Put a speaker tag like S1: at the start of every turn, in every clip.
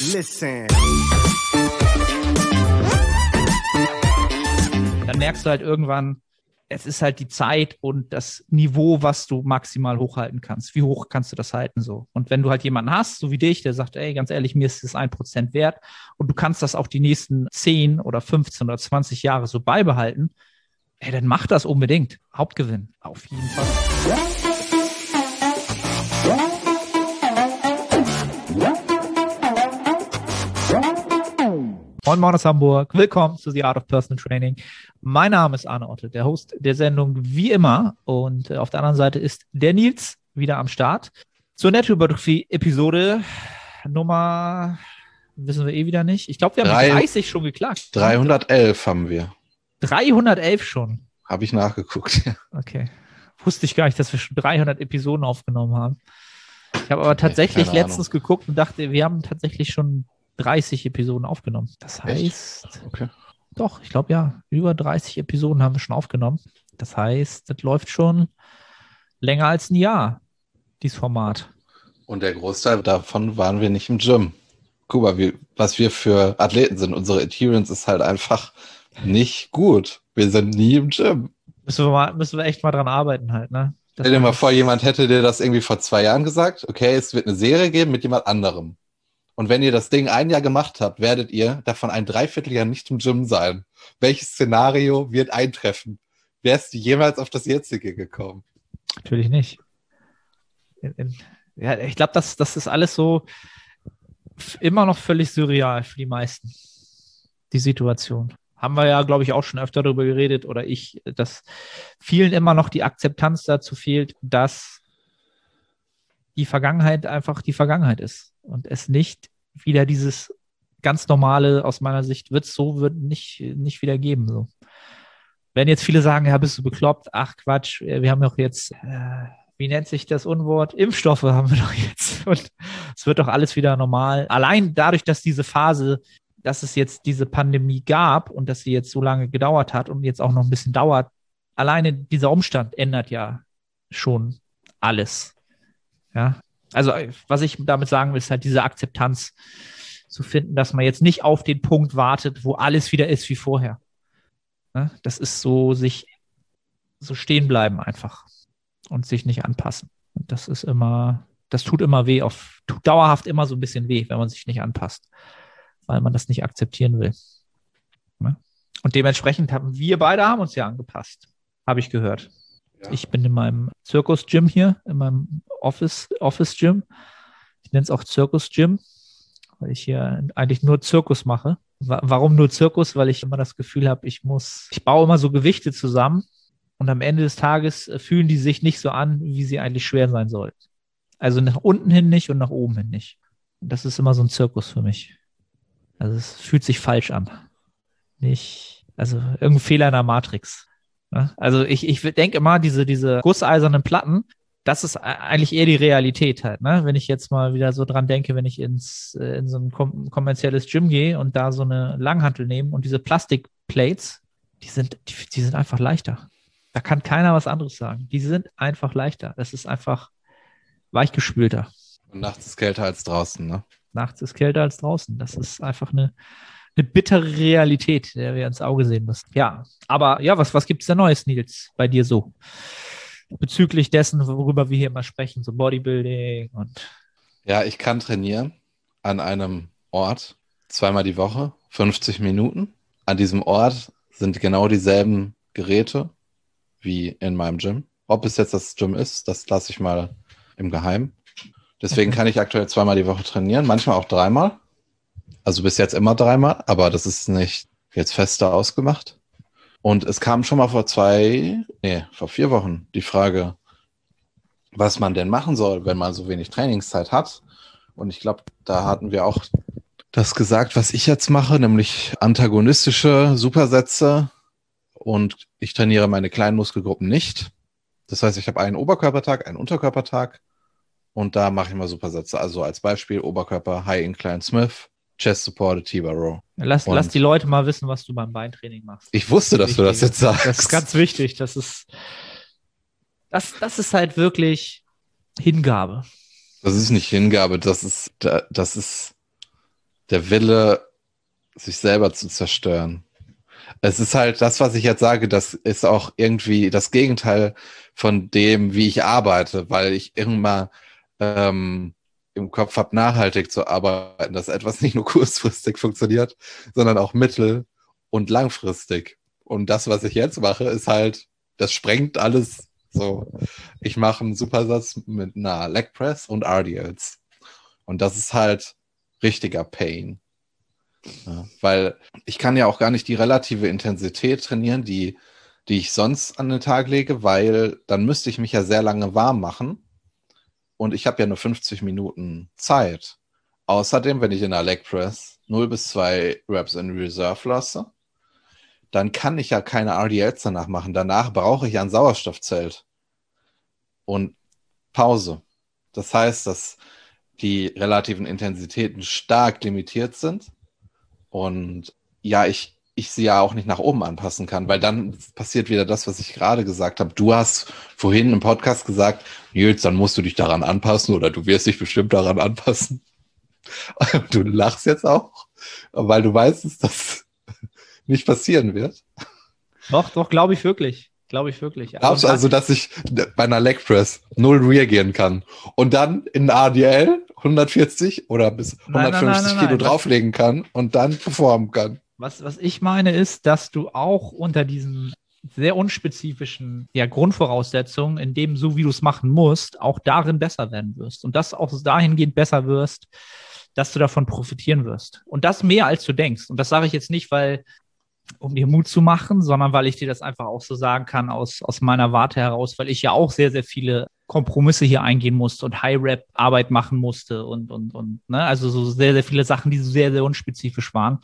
S1: Listen.
S2: Dann merkst du halt irgendwann, es ist halt die Zeit und das Niveau, was du maximal hochhalten kannst. Wie hoch kannst du das halten so? Und wenn du halt jemanden hast, so wie dich, der sagt, ey, ganz ehrlich, mir ist es ein Prozent wert und du kannst das auch die nächsten 10 oder 15 oder 20 Jahre so beibehalten, ey, dann mach das unbedingt. Hauptgewinn, auf jeden Fall. Moin Moin aus Hamburg. Willkommen zu The Art of Personal Training. Mein Name ist Arne Otte, der Host der Sendung wie immer. Und äh, auf der anderen Seite ist der Nils wieder am Start. Zur Nettohypertrophie-Episode Nummer, wissen wir eh wieder nicht. Ich glaube, wir haben
S3: Drei-
S2: 30 schon geklagt.
S3: 311 haben wir.
S2: 311 schon.
S3: Habe ich nachgeguckt.
S2: Okay. Wusste ich gar nicht, dass wir schon 300 Episoden aufgenommen haben. Ich habe aber tatsächlich letztens geguckt und dachte, wir haben tatsächlich schon 30 Episoden aufgenommen. Das heißt,
S3: Okay.
S2: doch, ich glaube ja, über 30 Episoden haben wir schon aufgenommen. Das heißt, das läuft schon länger als ein Jahr, dieses Format.
S3: Und der Großteil davon waren wir nicht im Gym. Guck mal, wie, was wir für Athleten sind. Unsere Adherence ist halt einfach nicht gut. Wir sind nie im Gym.
S2: Müssen wir, mal, müssen wir echt mal dran arbeiten halt, ne? Das-
S3: Stell dir mal vor, jemand hätte dir das irgendwie vor zwei Jahren gesagt. Okay, es wird eine Serie geben mit jemand anderem. Und wenn ihr das Ding ein Jahr gemacht habt, werdet ihr davon ein Dreivierteljahr nicht im Gym sein. Welches Szenario wird eintreffen? Wärst du jemals auf das jetzige gekommen?
S2: Natürlich nicht. Ja, ich glaube, das, das ist alles so immer noch völlig surreal für die meisten. Die Situation. Haben wir ja, glaube ich, auch schon öfter darüber geredet oder ich, dass vielen immer noch die Akzeptanz dazu fehlt, dass die Vergangenheit einfach die Vergangenheit ist und es nicht wieder dieses ganz normale, aus meiner Sicht, wird so, wird nicht, nicht wieder geben. So. Wenn jetzt viele sagen, ja, bist du bekloppt, ach Quatsch, wir haben doch jetzt, äh, wie nennt sich das Unwort? Impfstoffe haben wir doch jetzt. Und es wird doch alles wieder normal. Allein dadurch, dass diese Phase, dass es jetzt diese Pandemie gab und dass sie jetzt so lange gedauert hat und jetzt auch noch ein bisschen dauert, alleine dieser Umstand ändert ja schon alles. Ja. Also, was ich damit sagen will, ist halt diese Akzeptanz zu finden, dass man jetzt nicht auf den Punkt wartet, wo alles wieder ist wie vorher. Ne? Das ist so, sich so stehen bleiben einfach und sich nicht anpassen. Und das ist immer, das tut immer weh, auf, tut dauerhaft immer so ein bisschen weh, wenn man sich nicht anpasst, weil man das nicht akzeptieren will. Ne? Und dementsprechend haben wir beide haben uns ja angepasst, habe ich gehört. Ich bin in meinem Zirkus-Gym hier, in meinem Office, Office-Gym. Ich nenne es auch Zirkus-Gym, weil ich hier eigentlich nur Zirkus mache. Wa- Warum nur Zirkus? Weil ich immer das Gefühl habe, ich muss, ich baue immer so Gewichte zusammen und am Ende des Tages äh, fühlen die sich nicht so an, wie sie eigentlich schwer sein sollten. Also nach unten hin nicht und nach oben hin nicht. Das ist immer so ein Zirkus für mich. Also es fühlt sich falsch an. Nicht, also irgendein Fehler in der Matrix. Ne? Also ich, ich denke immer, diese, diese gusseisernen Platten, das ist eigentlich eher die Realität halt, ne? Wenn ich jetzt mal wieder so dran denke, wenn ich ins äh, in so ein kom kommerzielles Gym gehe und da so eine Langhantel nehme und diese Plastikplates, die sind, die, die sind einfach leichter. Da kann keiner was anderes sagen. Die sind einfach leichter. Das ist einfach weichgespülter.
S3: Und nachts ist kälter als draußen, ne?
S2: Nachts ist kälter als draußen. Das ist einfach eine, eine bittere Realität, der wir ins Auge sehen müssen. Ja, aber ja, was, was gibt's denn Neues, Nils, bei dir so? Bezüglich dessen, worüber wir hier immer sprechen, so Bodybuilding und
S3: Ja, ich kann trainieren an einem Ort zweimal die Woche, 50 Minuten. An diesem Ort sind genau dieselben Geräte wie in meinem Gym. Ob es jetzt das Gym ist, das lasse ich mal im Geheimen. Deswegen kann ich aktuell zweimal die Woche trainieren, manchmal auch dreimal. Also bis jetzt immer dreimal, aber das ist nicht jetzt fester ausgemacht. Und es kam schon mal vor zwei, nee, vor vier Wochen die Frage, was man denn machen soll, wenn man so wenig Trainingszeit hat. Und ich glaube, da hatten wir auch das gesagt, was ich jetzt mache, nämlich antagonistische Supersätze. Und ich trainiere meine kleinen Muskelgruppen nicht. Das heißt, ich habe einen Oberkörpertag, einen Unterkörpertag. Und da mache ich mal Supersätze. Also als Beispiel Oberkörper, High Incline Smith, Chest Supported T-Bar
S2: lass,
S3: Und-
S2: lass die Leute mal wissen, was du beim Beintraining machst.
S3: Ich wusste, dass du das
S2: Wichtig.
S3: jetzt sagst.
S2: Das ist ganz wichtig. Das ist, das, das ist halt wirklich Hingabe.
S3: Das ist nicht Hingabe, das ist, da- das ist, der Wille, sich selber zu zerstören. Es ist halt das, was ich jetzt sage, das ist auch irgendwie das Gegenteil von dem, wie ich arbeite, weil ich immer ähm, im Kopf habe, nachhaltig zu arbeiten, dass etwas nicht nur kurzfristig funktioniert, sondern auch mittel- und langfristig. Und das, was ich jetzt mache, ist halt, das sprengt alles so. Ich mache einen Supersatz mit einer Leg Press und RDLs. Und das ist halt richtiger Pain. Ja, weil ich kann ja auch gar nicht die relative Intensität trainieren, die, die ich sonst an den Tag lege, weil dann müsste ich mich ja sehr lange warm machen. Und ich habe ja nur 50 Minuten Zeit. Außerdem, wenn ich in der Leg Press 0 bis 2 Reps in Reserve lasse, dann kann ich ja keine RDLs danach machen. Danach brauche ich ein Sauerstoffzelt und Pause. Das heißt, dass die relativen Intensitäten stark limitiert sind und ja, ich, ich sie ja auch nicht nach oben anpassen kann, weil dann passiert wieder das, was ich gerade gesagt habe. Du hast vorhin im Podcast gesagt, Nils, dann musst du dich daran anpassen oder du wirst dich bestimmt daran anpassen. Du lachst jetzt auch, weil du weißt, dass das nicht passieren wird.
S2: Doch, doch, glaube ich wirklich. Glaube ich wirklich.
S3: Glaubst du also, dass ich bei einer Leg Press null reagieren kann und dann in ADL 140 oder bis 150 nein, nein, nein, Kilo drauflegen kann und dann performen kann?
S2: Was, was ich meine ist, dass du auch unter diesen sehr unspezifischen ja, Grundvoraussetzungen, in dem so wie du es machen musst, auch darin besser werden wirst und das auch dahingehend besser wirst, dass du davon profitieren wirst. Und das mehr als du denkst. Und das sage ich jetzt nicht, weil um dir Mut zu machen, sondern weil ich dir das einfach auch so sagen kann aus, aus meiner Warte heraus, weil ich ja auch sehr, sehr viele Kompromisse hier eingehen musste und High-Rap-Arbeit machen musste und, und, und, ne, also so sehr, sehr viele Sachen, die sehr, sehr unspezifisch waren.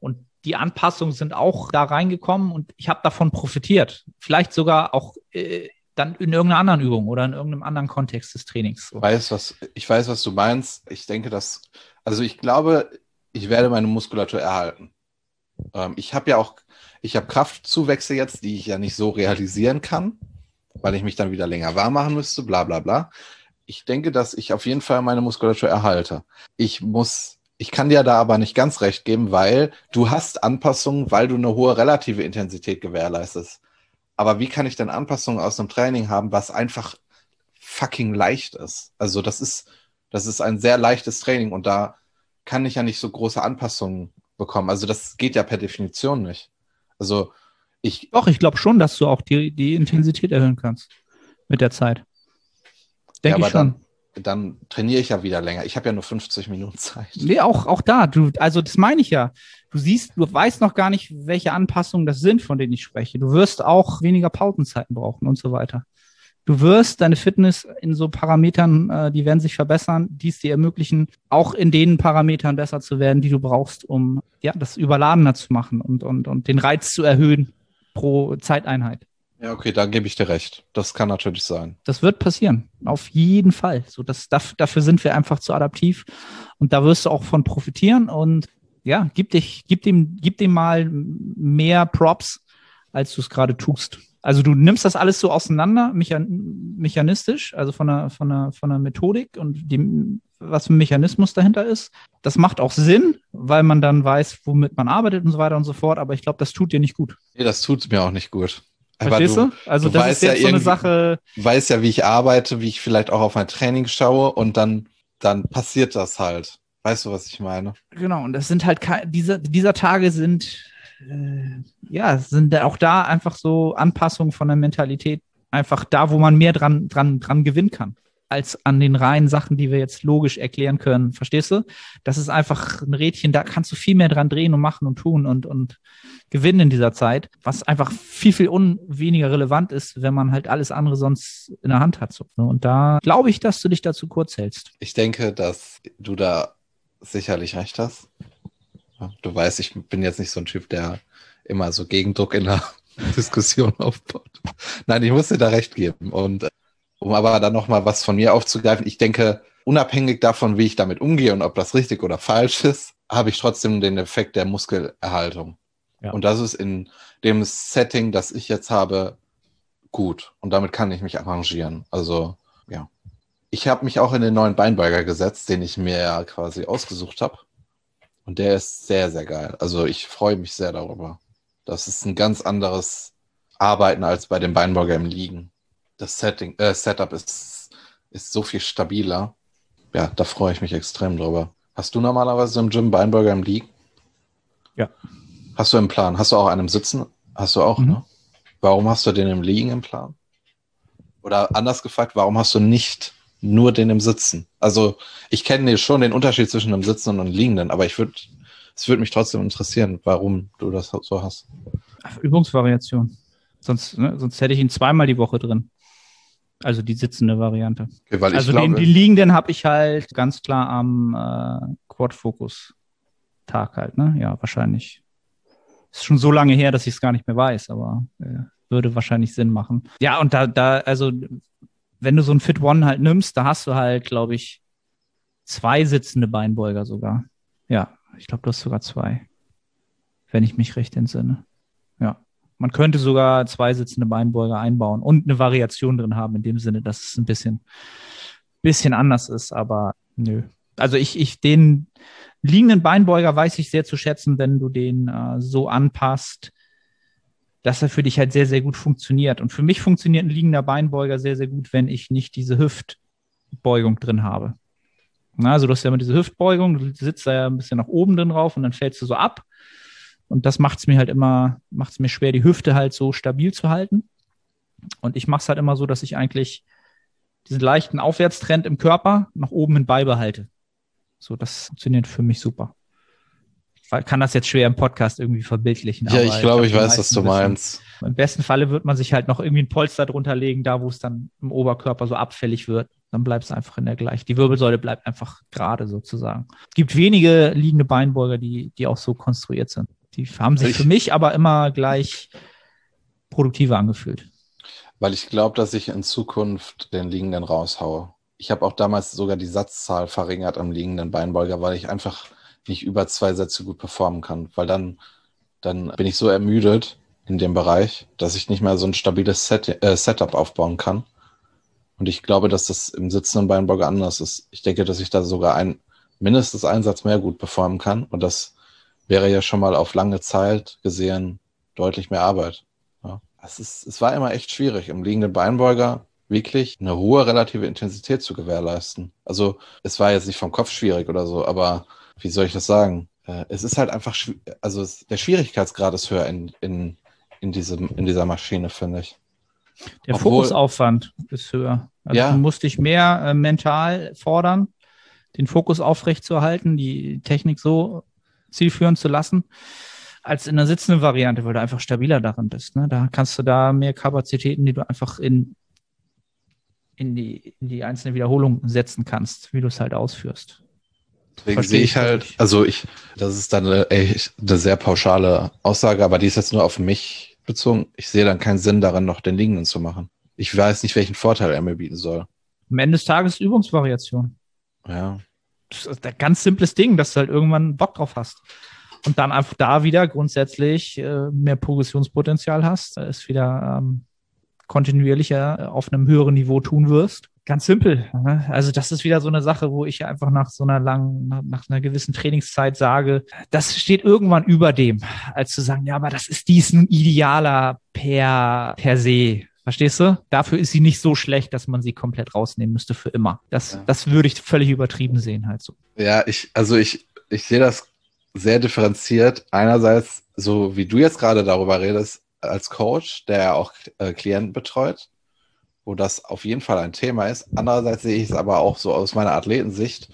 S2: Und die Anpassungen sind auch da reingekommen und ich habe davon profitiert. Vielleicht sogar auch äh, dann in irgendeiner anderen Übung oder in irgendeinem anderen Kontext des Trainings.
S3: Ich weiß, was, ich weiß, was du meinst. Ich denke, dass, also ich glaube, ich werde meine Muskulatur erhalten. Ähm, ich habe ja auch, ich habe Kraftzuwächse jetzt, die ich ja nicht so realisieren kann, weil ich mich dann wieder länger warm machen müsste, bla bla bla. Ich denke, dass ich auf jeden Fall meine Muskulatur erhalte. Ich muss, ich kann dir da aber nicht ganz recht geben, weil du hast Anpassungen, weil du eine hohe relative Intensität gewährleistest. Aber wie kann ich denn Anpassungen aus einem Training haben, was einfach fucking leicht ist? Also das ist, das ist ein sehr leichtes Training und da kann ich ja nicht so große Anpassungen bekommen. Also das geht ja per Definition nicht. Also ich.
S2: Doch, ich glaube schon, dass du auch die, die Intensität erhöhen kannst mit der Zeit.
S3: Denke ja, ich schon. Dann, dann trainiere ich ja wieder länger. Ich habe ja nur 50 Minuten Zeit.
S2: Nee, auch, auch da. Du, also das meine ich ja. Du siehst, du weißt noch gar nicht, welche Anpassungen das sind, von denen ich spreche. Du wirst auch weniger Pausenzeiten brauchen und so weiter. Du wirst deine Fitness in so Parametern, äh, die werden sich verbessern, die es dir ermöglichen, auch in den Parametern besser zu werden, die du brauchst, um ja das überladener zu machen und, und, und den Reiz zu erhöhen pro Zeiteinheit.
S3: Ja, okay, da gebe ich dir recht. Das kann natürlich sein.
S2: Das wird passieren. Auf jeden Fall. So, das, dafür sind wir einfach zu adaptiv. Und da wirst du auch von profitieren. Und ja, gib dich, gib dem, gib dem mal mehr Props, als du es gerade tust. Also du nimmst das alles so auseinander, mechan mechanistisch, also von der, von, der, von der Methodik und dem, was für ein Mechanismus dahinter ist. Das macht auch Sinn, weil man dann weiß, womit man arbeitet und so weiter und so fort, aber ich glaube, das tut dir nicht gut.
S3: Nee, das tut mir auch nicht gut.
S2: Verstehst du? Also
S3: du
S2: das ist jetzt
S3: ja
S2: so eine Sache.
S3: Du weißt ja, wie ich arbeite, wie ich vielleicht auch auf mein Training schaue und dann, dann passiert das halt. Weißt du, was ich meine?
S2: Genau, und das sind halt diese, dieser Tage sind äh, ja, sind auch da einfach so Anpassungen von der Mentalität einfach da, wo man mehr dran, dran, dran gewinnen kann, als an den reinen Sachen, die wir jetzt logisch erklären können. Verstehst du? Das ist einfach ein Rädchen, da kannst du viel mehr dran drehen und machen und tun und, und gewinnen in dieser Zeit, was einfach viel, viel un weniger relevant ist, wenn man halt alles andere sonst in der Hand hat. So. Ne? Und da glaube ich, dass du dich dazu kurz hältst.
S3: Ich denke, dass du da sicherlich recht hast. Du weißt, ich bin jetzt nicht so ein Typ, der immer so Gegendruck in der Diskussion aufbaut. Nein, ich muss dir da recht geben. Und äh, um aber dann nochmal was von mir aufzugreifen, ich denke, unabhängig davon, wie ich damit umgehe und ob das richtig oder falsch ist, habe ich trotzdem den Effekt der Muskelerhaltung. Ja. Und das ist in dem Setting, das ich jetzt habe, gut. Und damit kann ich mich arrangieren. Also, ja. Ich habe mich auch in den neuen Beinbeuger gesetzt, den ich mir quasi ausgesucht habe. Und der ist sehr, sehr geil. Also ich freue mich sehr darüber. Das ist ein ganz anderes Arbeiten als bei dem Beinburger im Liegen. Das Setting, äh, Setup ist, ist so viel stabiler. Ja, da freue ich mich extrem drüber. Hast du normalerweise im Gym Beinburger im Liegen?
S2: Ja.
S3: Hast du im Plan? Hast du auch einen im Sitzen? Hast du auch, mhm. ne? Warum hast du den im Liegen im Plan? Oder anders gefragt, warum hast du nicht nur den im Sitzen? Also ich kenne schon den Unterschied zwischen einem Sitzenden und einem Liegenden, aber ich würde, es würde mich trotzdem interessieren, warum du das so hast.
S2: Übungsvariation. Sonst, ne, sonst hätte ich ihn zweimal die Woche drin. Also die sitzende Variante. Okay, also glaube, den, die liegenden habe ich halt ganz klar am äh, Quad-Focus-Tag halt, ne? Ja, wahrscheinlich. Ist schon so lange her, dass ich es gar nicht mehr weiß, aber äh, würde wahrscheinlich Sinn machen. Ja, und da, da, also, wenn du so ein Fit One halt nimmst, da hast du halt, glaube ich, zwei sitzende Beinbeuger sogar. Ja, ich glaube, du hast sogar zwei. Wenn ich mich recht entsinne. Ja. Man könnte sogar zwei sitzende Beinbeuger einbauen und eine Variation drin haben, in dem Sinne, dass es ein bisschen, bisschen anders ist, aber nö. Also ich, ich, den liegenden Beinbeuger weiß ich sehr zu schätzen, wenn du den äh, so anpasst, dass er für dich halt sehr, sehr gut funktioniert. Und für mich funktioniert ein liegender Beinbeuger sehr, sehr gut, wenn ich nicht diese Hüftbeugung drin habe. Na, also du hast ja immer diese Hüftbeugung, du sitzt da ja ein bisschen nach oben drin drauf und dann fällst du so ab. Und das macht es mir halt immer, macht es mir schwer, die Hüfte halt so stabil zu halten. Und ich mache es halt immer so, dass ich eigentlich diesen leichten Aufwärtstrend im Körper nach oben hin beibehalte. So, das funktioniert für mich super kann das jetzt schwer im Podcast irgendwie verbildlichen.
S3: Ja, ich glaube, ich, ich weiß, was du meinst.
S2: Im besten Falle wird man sich halt noch irgendwie ein Polster drunter legen, da wo es dann im Oberkörper so abfällig wird. Dann bleibt es einfach in der gleich. Die Wirbelsäule bleibt einfach gerade sozusagen. Es gibt wenige liegende Beinbeuger, die, die auch so konstruiert sind. Die haben sich ich, für mich aber immer gleich produktiver angefühlt.
S3: Weil ich glaube, dass ich in Zukunft den liegenden raushaue. Ich habe auch damals sogar die Satzzahl verringert am liegenden Beinbeuger, weil ich einfach nicht über zwei Sätze gut performen kann, weil dann, dann bin ich so ermüdet in dem Bereich, dass ich nicht mehr so ein stabiles Set, äh, Setup aufbauen kann. Und ich glaube, dass das im sitzenden Beinburger anders ist. Ich denke, dass ich da sogar ein, mindestens einen Satz mehr gut performen kann. Und das wäre ja schon mal auf lange Zeit gesehen deutlich mehr Arbeit. Ja. Es, ist, es war immer echt schwierig, im liegenden Beinbeuger wirklich eine hohe relative Intensität zu gewährleisten. Also es war jetzt nicht vom Kopf schwierig oder so, aber wie soll ich das sagen? Äh, es ist halt einfach, also der Schwierigkeitsgrad ist höher in, in, in, diesem, in dieser Maschine, finde ich.
S2: Der Obwohl, Fokusaufwand ist höher. Also ja. du musst dich mehr äh, mental fordern, den Fokus aufrecht zu erhalten, die Technik so zielführend zu lassen, als in der sitzenden Variante, weil du einfach stabiler darin bist. Ne? Da kannst du da mehr Kapazitäten, die du einfach in, in, die, in die einzelne Wiederholung setzen kannst, wie du es halt ausführst.
S3: Deswegen sehe ich halt, also ich, das ist dann eine, echt eine sehr pauschale Aussage, aber die ist jetzt nur auf mich bezogen. Ich sehe dann keinen Sinn darin, noch den Liegenden zu machen. Ich weiß nicht, welchen Vorteil er mir bieten soll.
S2: Am Ende des Tages Übungsvariation.
S3: Ja.
S2: Das ist ein ganz simples Ding, dass du halt irgendwann Bock drauf hast. Und dann einfach da wieder grundsätzlich äh, mehr Progressionspotenzial hast, da ist wieder ähm, kontinuierlicher auf einem höheren Niveau tun wirst. Ganz simpel. Also das ist wieder so eine Sache, wo ich einfach nach so einer langen, nach einer gewissen Trainingszeit sage, das steht irgendwann über dem, als zu sagen, ja, aber das ist dies ein idealer per, per se. Verstehst du? Dafür ist sie nicht so schlecht, dass man sie komplett rausnehmen müsste für immer. Das, ja. das würde ich völlig übertrieben sehen halt so.
S3: Ja, ich, also ich, ich sehe das sehr differenziert. Einerseits, so wie du jetzt gerade darüber redest, als Coach, der auch äh, Klienten betreut wo das auf jeden Fall ein Thema ist. Andererseits sehe ich es aber auch so aus meiner Athletensicht.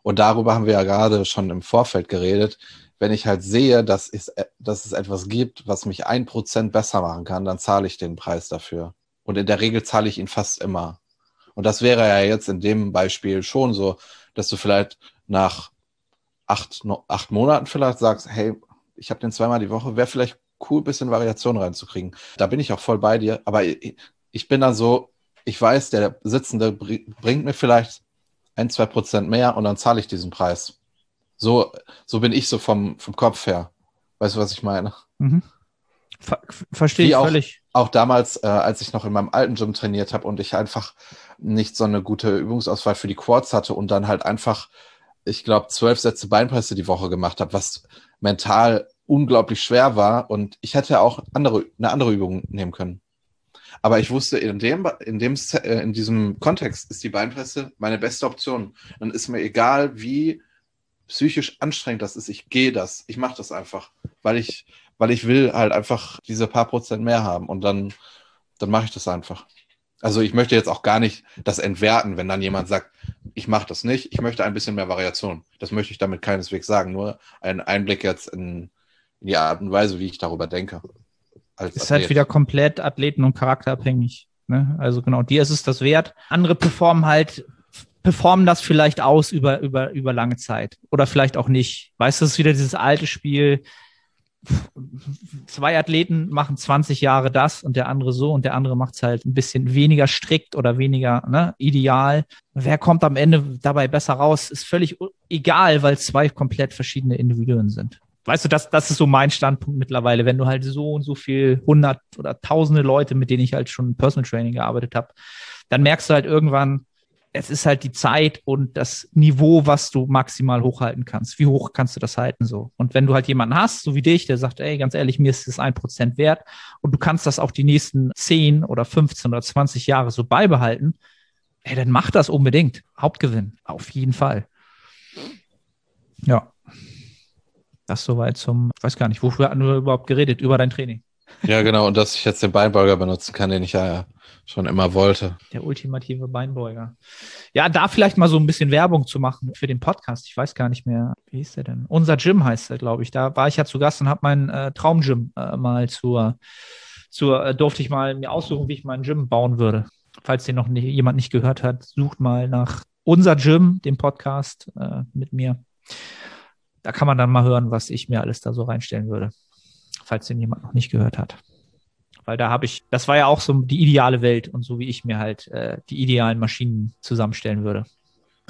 S3: Und darüber haben wir ja gerade schon im Vorfeld geredet. Wenn ich halt sehe, dass es, dass es etwas gibt, was mich ein Prozent besser machen kann, dann zahle ich den Preis dafür. Und in der Regel zahle ich ihn fast immer. Und das wäre ja jetzt in dem Beispiel schon so, dass du vielleicht nach acht, acht Monaten vielleicht sagst, hey, ich habe den zweimal die Woche, wäre vielleicht cool, bisschen Variation reinzukriegen. Da bin ich auch voll bei dir. Aber ich bin da so, ich weiß, der Sitzende bringt mir vielleicht ein, zwei Prozent mehr und dann zahle ich diesen Preis. So, so bin ich so vom, vom Kopf her. Weißt du, was ich meine? Mhm.
S2: Ver Verstehe ich
S3: auch,
S2: völlig.
S3: Auch damals, äh, als ich noch in meinem alten Gym trainiert habe und ich einfach nicht so eine gute Übungsauswahl für die Quads hatte und dann halt einfach ich glaube, zwölf Sätze Beinpresse die Woche gemacht habe, was mental unglaublich schwer war. Und ich hätte auch andere, eine andere Übung nehmen können. Aber ich wusste, in dem, in dem, äh, in diesem Kontext ist die Beinpresse meine beste Option. Dann ist mir egal, wie psychisch anstrengend das ist. Ich gehe das. Ich mache das einfach, weil ich, weil ich will halt einfach diese paar Prozent mehr haben. Und dann, dann mache ich das einfach. Also ich möchte jetzt auch gar nicht das entwerten, wenn dann jemand sagt, ich mache das nicht, ich möchte ein bisschen mehr Variation. Das möchte ich damit keineswegs sagen, nur ein Einblick jetzt in, in die Art und Weise, wie ich darüber denke.
S2: Ist halt wieder komplett Athleten- und charakterabhängig. Ne? Also genau, dir ist es das wert. Andere performen halt, performen das vielleicht aus über, über, über lange Zeit. Oder vielleicht auch nicht. Weißt du, es ist wieder dieses alte Spiel, zwei Athleten machen 20 Jahre das und der andere so und der andere macht es halt ein bisschen weniger strikt oder weniger ne, ideal. Wer kommt am Ende dabei besser raus, ist völlig egal, weil zwei komplett verschiedene Individuen sind. Weißt du, das, das ist so mein Standpunkt mittlerweile, wenn du halt so und so viel hundert oder tausende Leute, mit denen ich halt schon Personal Training gearbeitet habe, dann merkst du halt irgendwann, es ist halt die Zeit und das Niveau, was du maximal hochhalten kannst. Wie hoch kannst du das halten so? Und wenn du halt jemanden hast, so wie dich, der sagt, ey, ganz ehrlich, mir ist das ein Prozent wert und du kannst das auch die nächsten 10 oder 15 oder 20 Jahre so beibehalten, ey, dann mach das unbedingt. Hauptgewinn. Auf jeden Fall. Ja. Das soweit zum, ich weiß gar nicht, wofür hatten wir überhaupt geredet? Über dein Training.
S3: Ja, genau. Und dass ich jetzt den Beinbeuger benutzen kann, den ich ja schon immer wollte.
S2: Der ultimative Beinbeuger. Ja, da vielleicht mal so ein bisschen Werbung zu machen für den Podcast. Ich weiß gar nicht mehr, wie hieß der denn? Unser Gym heißt er, glaube ich. Da war ich ja zu Gast und habe mein äh, Traumgym äh, mal zur, zur äh, durfte ich mal mir aussuchen, wie ich mein Gym bauen würde. Falls den noch nicht, jemand nicht gehört hat, sucht mal nach Unser Gym, dem Podcast äh, mit mir. Da kann man dann mal hören, was ich mir alles da so reinstellen würde, falls den jemand noch nicht gehört hat weil da habe ich, das war ja auch so die ideale Welt und so wie ich mir halt äh, die idealen Maschinen zusammenstellen würde.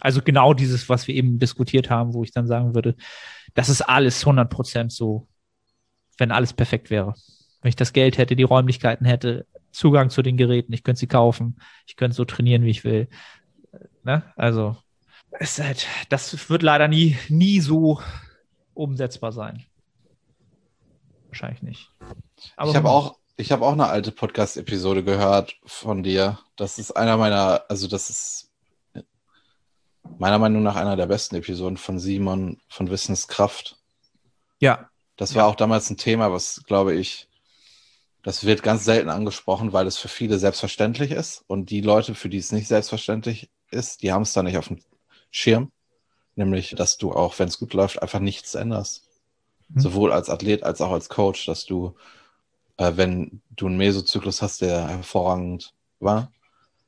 S2: Also genau dieses, was wir eben diskutiert haben, wo ich dann sagen würde, das ist alles 100 Prozent so, wenn alles perfekt wäre. Wenn ich das Geld hätte, die Räumlichkeiten hätte, Zugang zu den Geräten, ich könnte sie kaufen, ich könnte so trainieren, wie ich will. Ne? Also, es halt, das wird leider nie, nie so umsetzbar sein. Wahrscheinlich nicht.
S3: Aber ich habe auch, ich habe auch eine alte Podcast-Episode gehört von dir. Das ist einer meiner, also das ist meiner Meinung nach einer der besten Episoden von Simon von Wissenskraft.
S2: Ja.
S3: Das war ja. auch damals ein Thema, was, glaube ich, das wird ganz selten angesprochen, weil es für viele selbstverständlich ist. Und die Leute, für die es nicht selbstverständlich ist, die haben es da nicht auf dem Schirm. Nämlich, dass du auch, wenn es gut läuft, einfach nichts änderst. Mhm. Sowohl als Athlet als auch als Coach, dass du äh, wenn du einen Mesozyklus hast, der hervorragend war,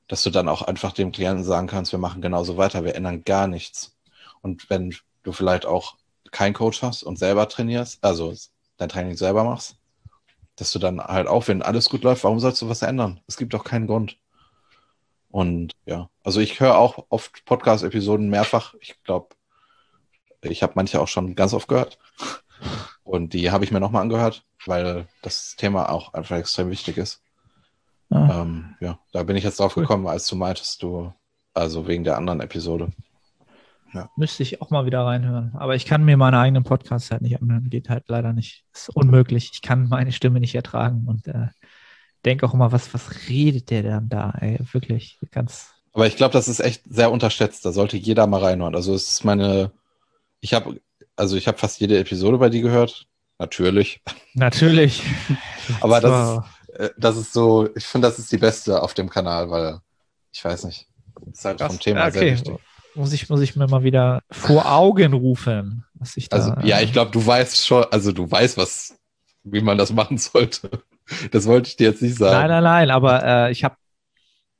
S3: dass du dann auch einfach dem Klienten sagen kannst, wir machen genauso weiter, wir ändern gar nichts. Und wenn du vielleicht auch keinen Coach hast und selber trainierst, also dein Training selber machst, dass du dann halt auch, wenn alles gut läuft, warum sollst du was ändern? Es gibt doch keinen Grund. Und ja, also ich höre auch oft Podcast-Episoden mehrfach. Ich glaube, ich habe manche auch schon ganz oft gehört. Und die habe ich mir nochmal angehört, weil das Thema auch einfach extrem wichtig ist. Ah. Ähm, ja, da bin ich jetzt drauf gekommen, als du meintest, du, also wegen der anderen Episode.
S2: Ja. Müsste ich auch mal wieder reinhören. Aber ich kann mir meine eigenen Podcasts halt nicht anhören. Geht halt leider nicht. Ist unmöglich. Ich kann meine Stimme nicht ertragen und äh, denke auch immer, was, was redet der dann da? Ey, wirklich ganz.
S3: Aber ich glaube, das ist echt sehr unterschätzt. Da sollte jeder mal reinhören. Also es ist meine, ich habe also ich habe fast jede Episode bei dir gehört. Natürlich.
S2: Natürlich.
S3: Aber das ist, äh, das ist so, ich finde, das ist die beste auf dem Kanal, weil ich weiß nicht. Das ist halt Krass. vom Thema okay. sehr wichtig.
S2: Muss ich, muss ich mir mal wieder vor Augen rufen, was ich da.
S3: Also, ja, ich glaube, du weißt schon, also du weißt, was, wie man das machen sollte. Das wollte ich dir jetzt nicht sagen.
S2: Nein, nein, nein, aber äh, ich habe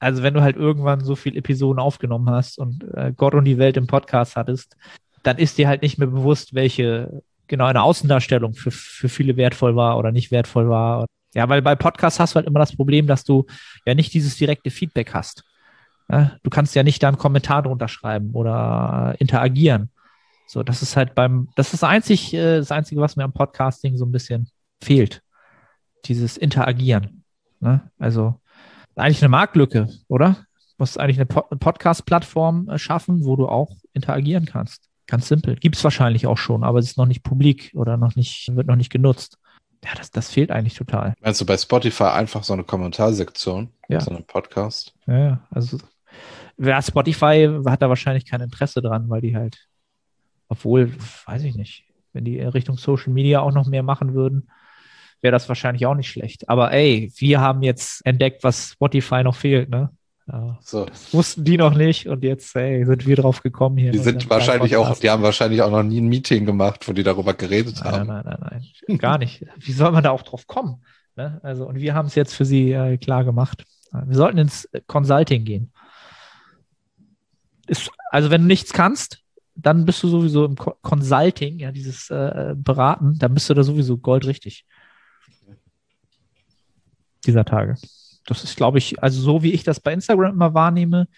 S2: also wenn du halt irgendwann so viele Episoden aufgenommen hast und äh, Gott und die Welt im Podcast hattest, dann ist dir halt nicht mehr bewusst, welche genau eine Außendarstellung für, für viele wertvoll war oder nicht wertvoll war. Ja, weil bei Podcasts hast du halt immer das Problem, dass du ja nicht dieses direkte Feedback hast. Ja, du kannst ja nicht da einen Kommentar drunter schreiben oder interagieren. So, das ist halt beim, das ist einzig, äh, das Einzige, was mir am Podcasting so ein bisschen fehlt. Dieses Interagieren. Ne? Also eigentlich eine Marktlücke, oder? Du musst eigentlich eine Podcast-Plattform äh, schaffen, wo du auch interagieren kannst. Ganz simpel. Gibt es wahrscheinlich auch schon, aber es ist noch nicht publik oder noch nicht, wird noch nicht genutzt. Ja, das, das fehlt eigentlich total.
S3: Meinst du bei Spotify einfach so eine Kommentarsektion?
S2: Ja.
S3: So einen Podcast?
S2: Ja, ja, also ja, Spotify hat da wahrscheinlich kein Interesse dran, weil die halt, obwohl, weiß ich nicht, wenn die Richtung Social Media auch noch mehr machen würden, wäre das wahrscheinlich auch nicht schlecht. Aber ey, wir haben jetzt entdeckt, was Spotify noch fehlt, ne? Ja,
S3: So.
S2: das wussten die noch nicht und jetzt ey, sind wir drauf gekommen hier.
S3: Die
S2: in
S3: sind wahrscheinlich auch, die haben wahrscheinlich auch noch nie ein Meeting gemacht, wo die darüber geredet
S2: Nein,
S3: haben.
S2: nein, nein, nein, nein. Gar nicht. Wie soll man da auch drauf kommen? Ne? Also, und wir haben es jetzt für sie äh, klar gemacht. Wir sollten ins Consulting gehen. Ist, also, wenn du nichts kannst, dann bist du sowieso im Co Consulting, ja, dieses äh, Beraten, dann bist du da sowieso goldrichtig. Dieser Tage. Das ist, glaube ich, also so wie ich das bei Instagram immer wahrnehme,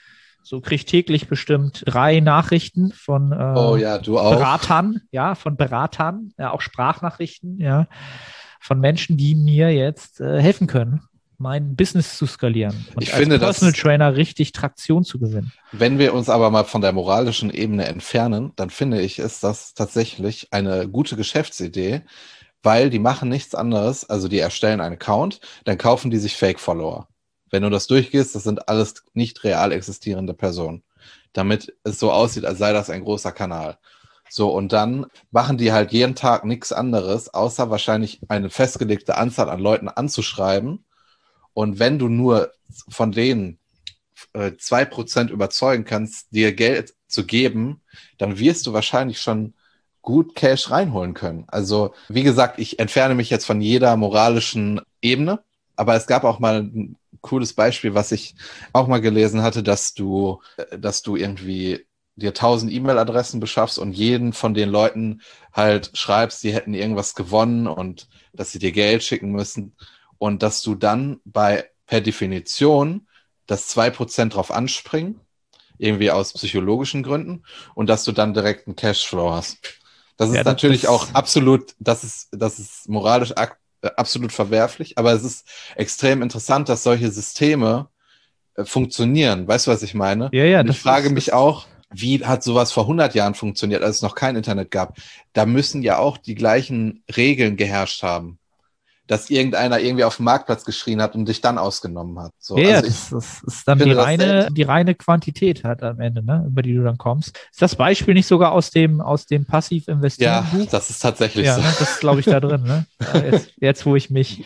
S2: so kriege ich täglich bestimmt drei Nachrichten von äh,
S3: Oh ja.
S2: Beratern, ja, von Beratern, ja, auch Sprachnachrichten, ja, von Menschen, die mir jetzt äh, helfen können, mein Business zu skalieren und
S3: Ich
S2: als
S3: finde, das-
S2: Personal Trainer richtig Traktion zu gewinnen.
S3: Wenn wir uns aber mal von der moralischen Ebene entfernen, dann finde ich, ist das tatsächlich eine gute Geschäftsidee, weil die machen nichts anderes, also die erstellen einen Account, dann kaufen die sich Fake-Follower. Wenn du das durchgehst, das sind alles nicht real existierende Personen, damit es so aussieht, als sei das ein großer Kanal. So, und dann machen die halt jeden Tag nichts anderes, außer wahrscheinlich eine festgelegte Anzahl an Leuten anzuschreiben. Und wenn du nur von denen äh, zwei Prozent überzeugen kannst, dir Geld zu geben, dann wirst du wahrscheinlich schon gut Cash reinholen können. Also, wie gesagt, ich entferne mich jetzt von jeder moralischen Ebene, aber es gab auch mal ein cooles Beispiel, was ich auch mal gelesen hatte, dass du, äh, dass du irgendwie dir tausend E-Mail-Adressen beschaffst und jeden von den Leuten halt schreibst, sie hätten irgendwas gewonnen und dass sie dir Geld schicken müssen und dass du dann bei per Definition dass zwei Prozent drauf anspringen, irgendwie aus psychologischen Gründen, und dass du dann direkt einen Cashflow hast. Das ist
S2: Ja, das-
S3: natürlich
S2: das-
S3: auch absolut, das ist, das ist moralisch äh, absolut verwerflich, aber es ist extrem interessant, dass solche Systeme äh, funktionieren. Weißt du, was ich meine?
S2: Ja, ja.
S3: Und ich frage
S2: ist-
S3: mich auch, wie hat sowas vor 100 Jahren funktioniert, als es noch kein Internet gab? Da müssen ja auch die gleichen Regeln geherrscht haben. Dass irgendeiner irgendwie auf dem Marktplatz geschrien hat und dich dann ausgenommen hat. So,
S2: ja,
S3: also
S2: das, das ist dann die reine, die reine Quantität halt am Ende, ne, über die du dann kommst. Ist das Beispiel nicht sogar aus dem, aus dem passiv investieren
S3: ja,
S2: Buch?
S3: das ist tatsächlich
S2: Ja,
S3: so.
S2: ne, das ist, glaube ich, da drin. Ne? Jetzt, jetzt, wo ich mich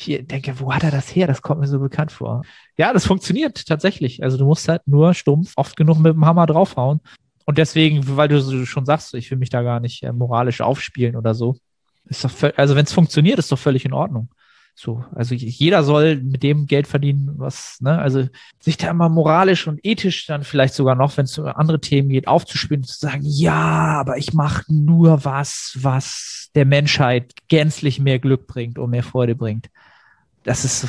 S2: hier denke, wo hat er das her? Das kommt mir so bekannt vor. Ja, das funktioniert tatsächlich. Also du musst halt nur stumpf oft genug mit dem Hammer draufhauen. Und deswegen, weil du schon sagst, ich will mich da gar nicht äh, moralisch aufspielen oder so. Ist doch also wenn es funktioniert, ist doch völlig in Ordnung. So, also jeder soll mit dem Geld verdienen, was, ne, also sich da immer moralisch und ethisch dann vielleicht sogar noch, wenn es um andere Themen geht, aufzuspielen, zu sagen, ja, aber ich mache nur was, was der Menschheit gänzlich mehr Glück bringt und mehr Freude bringt. Das ist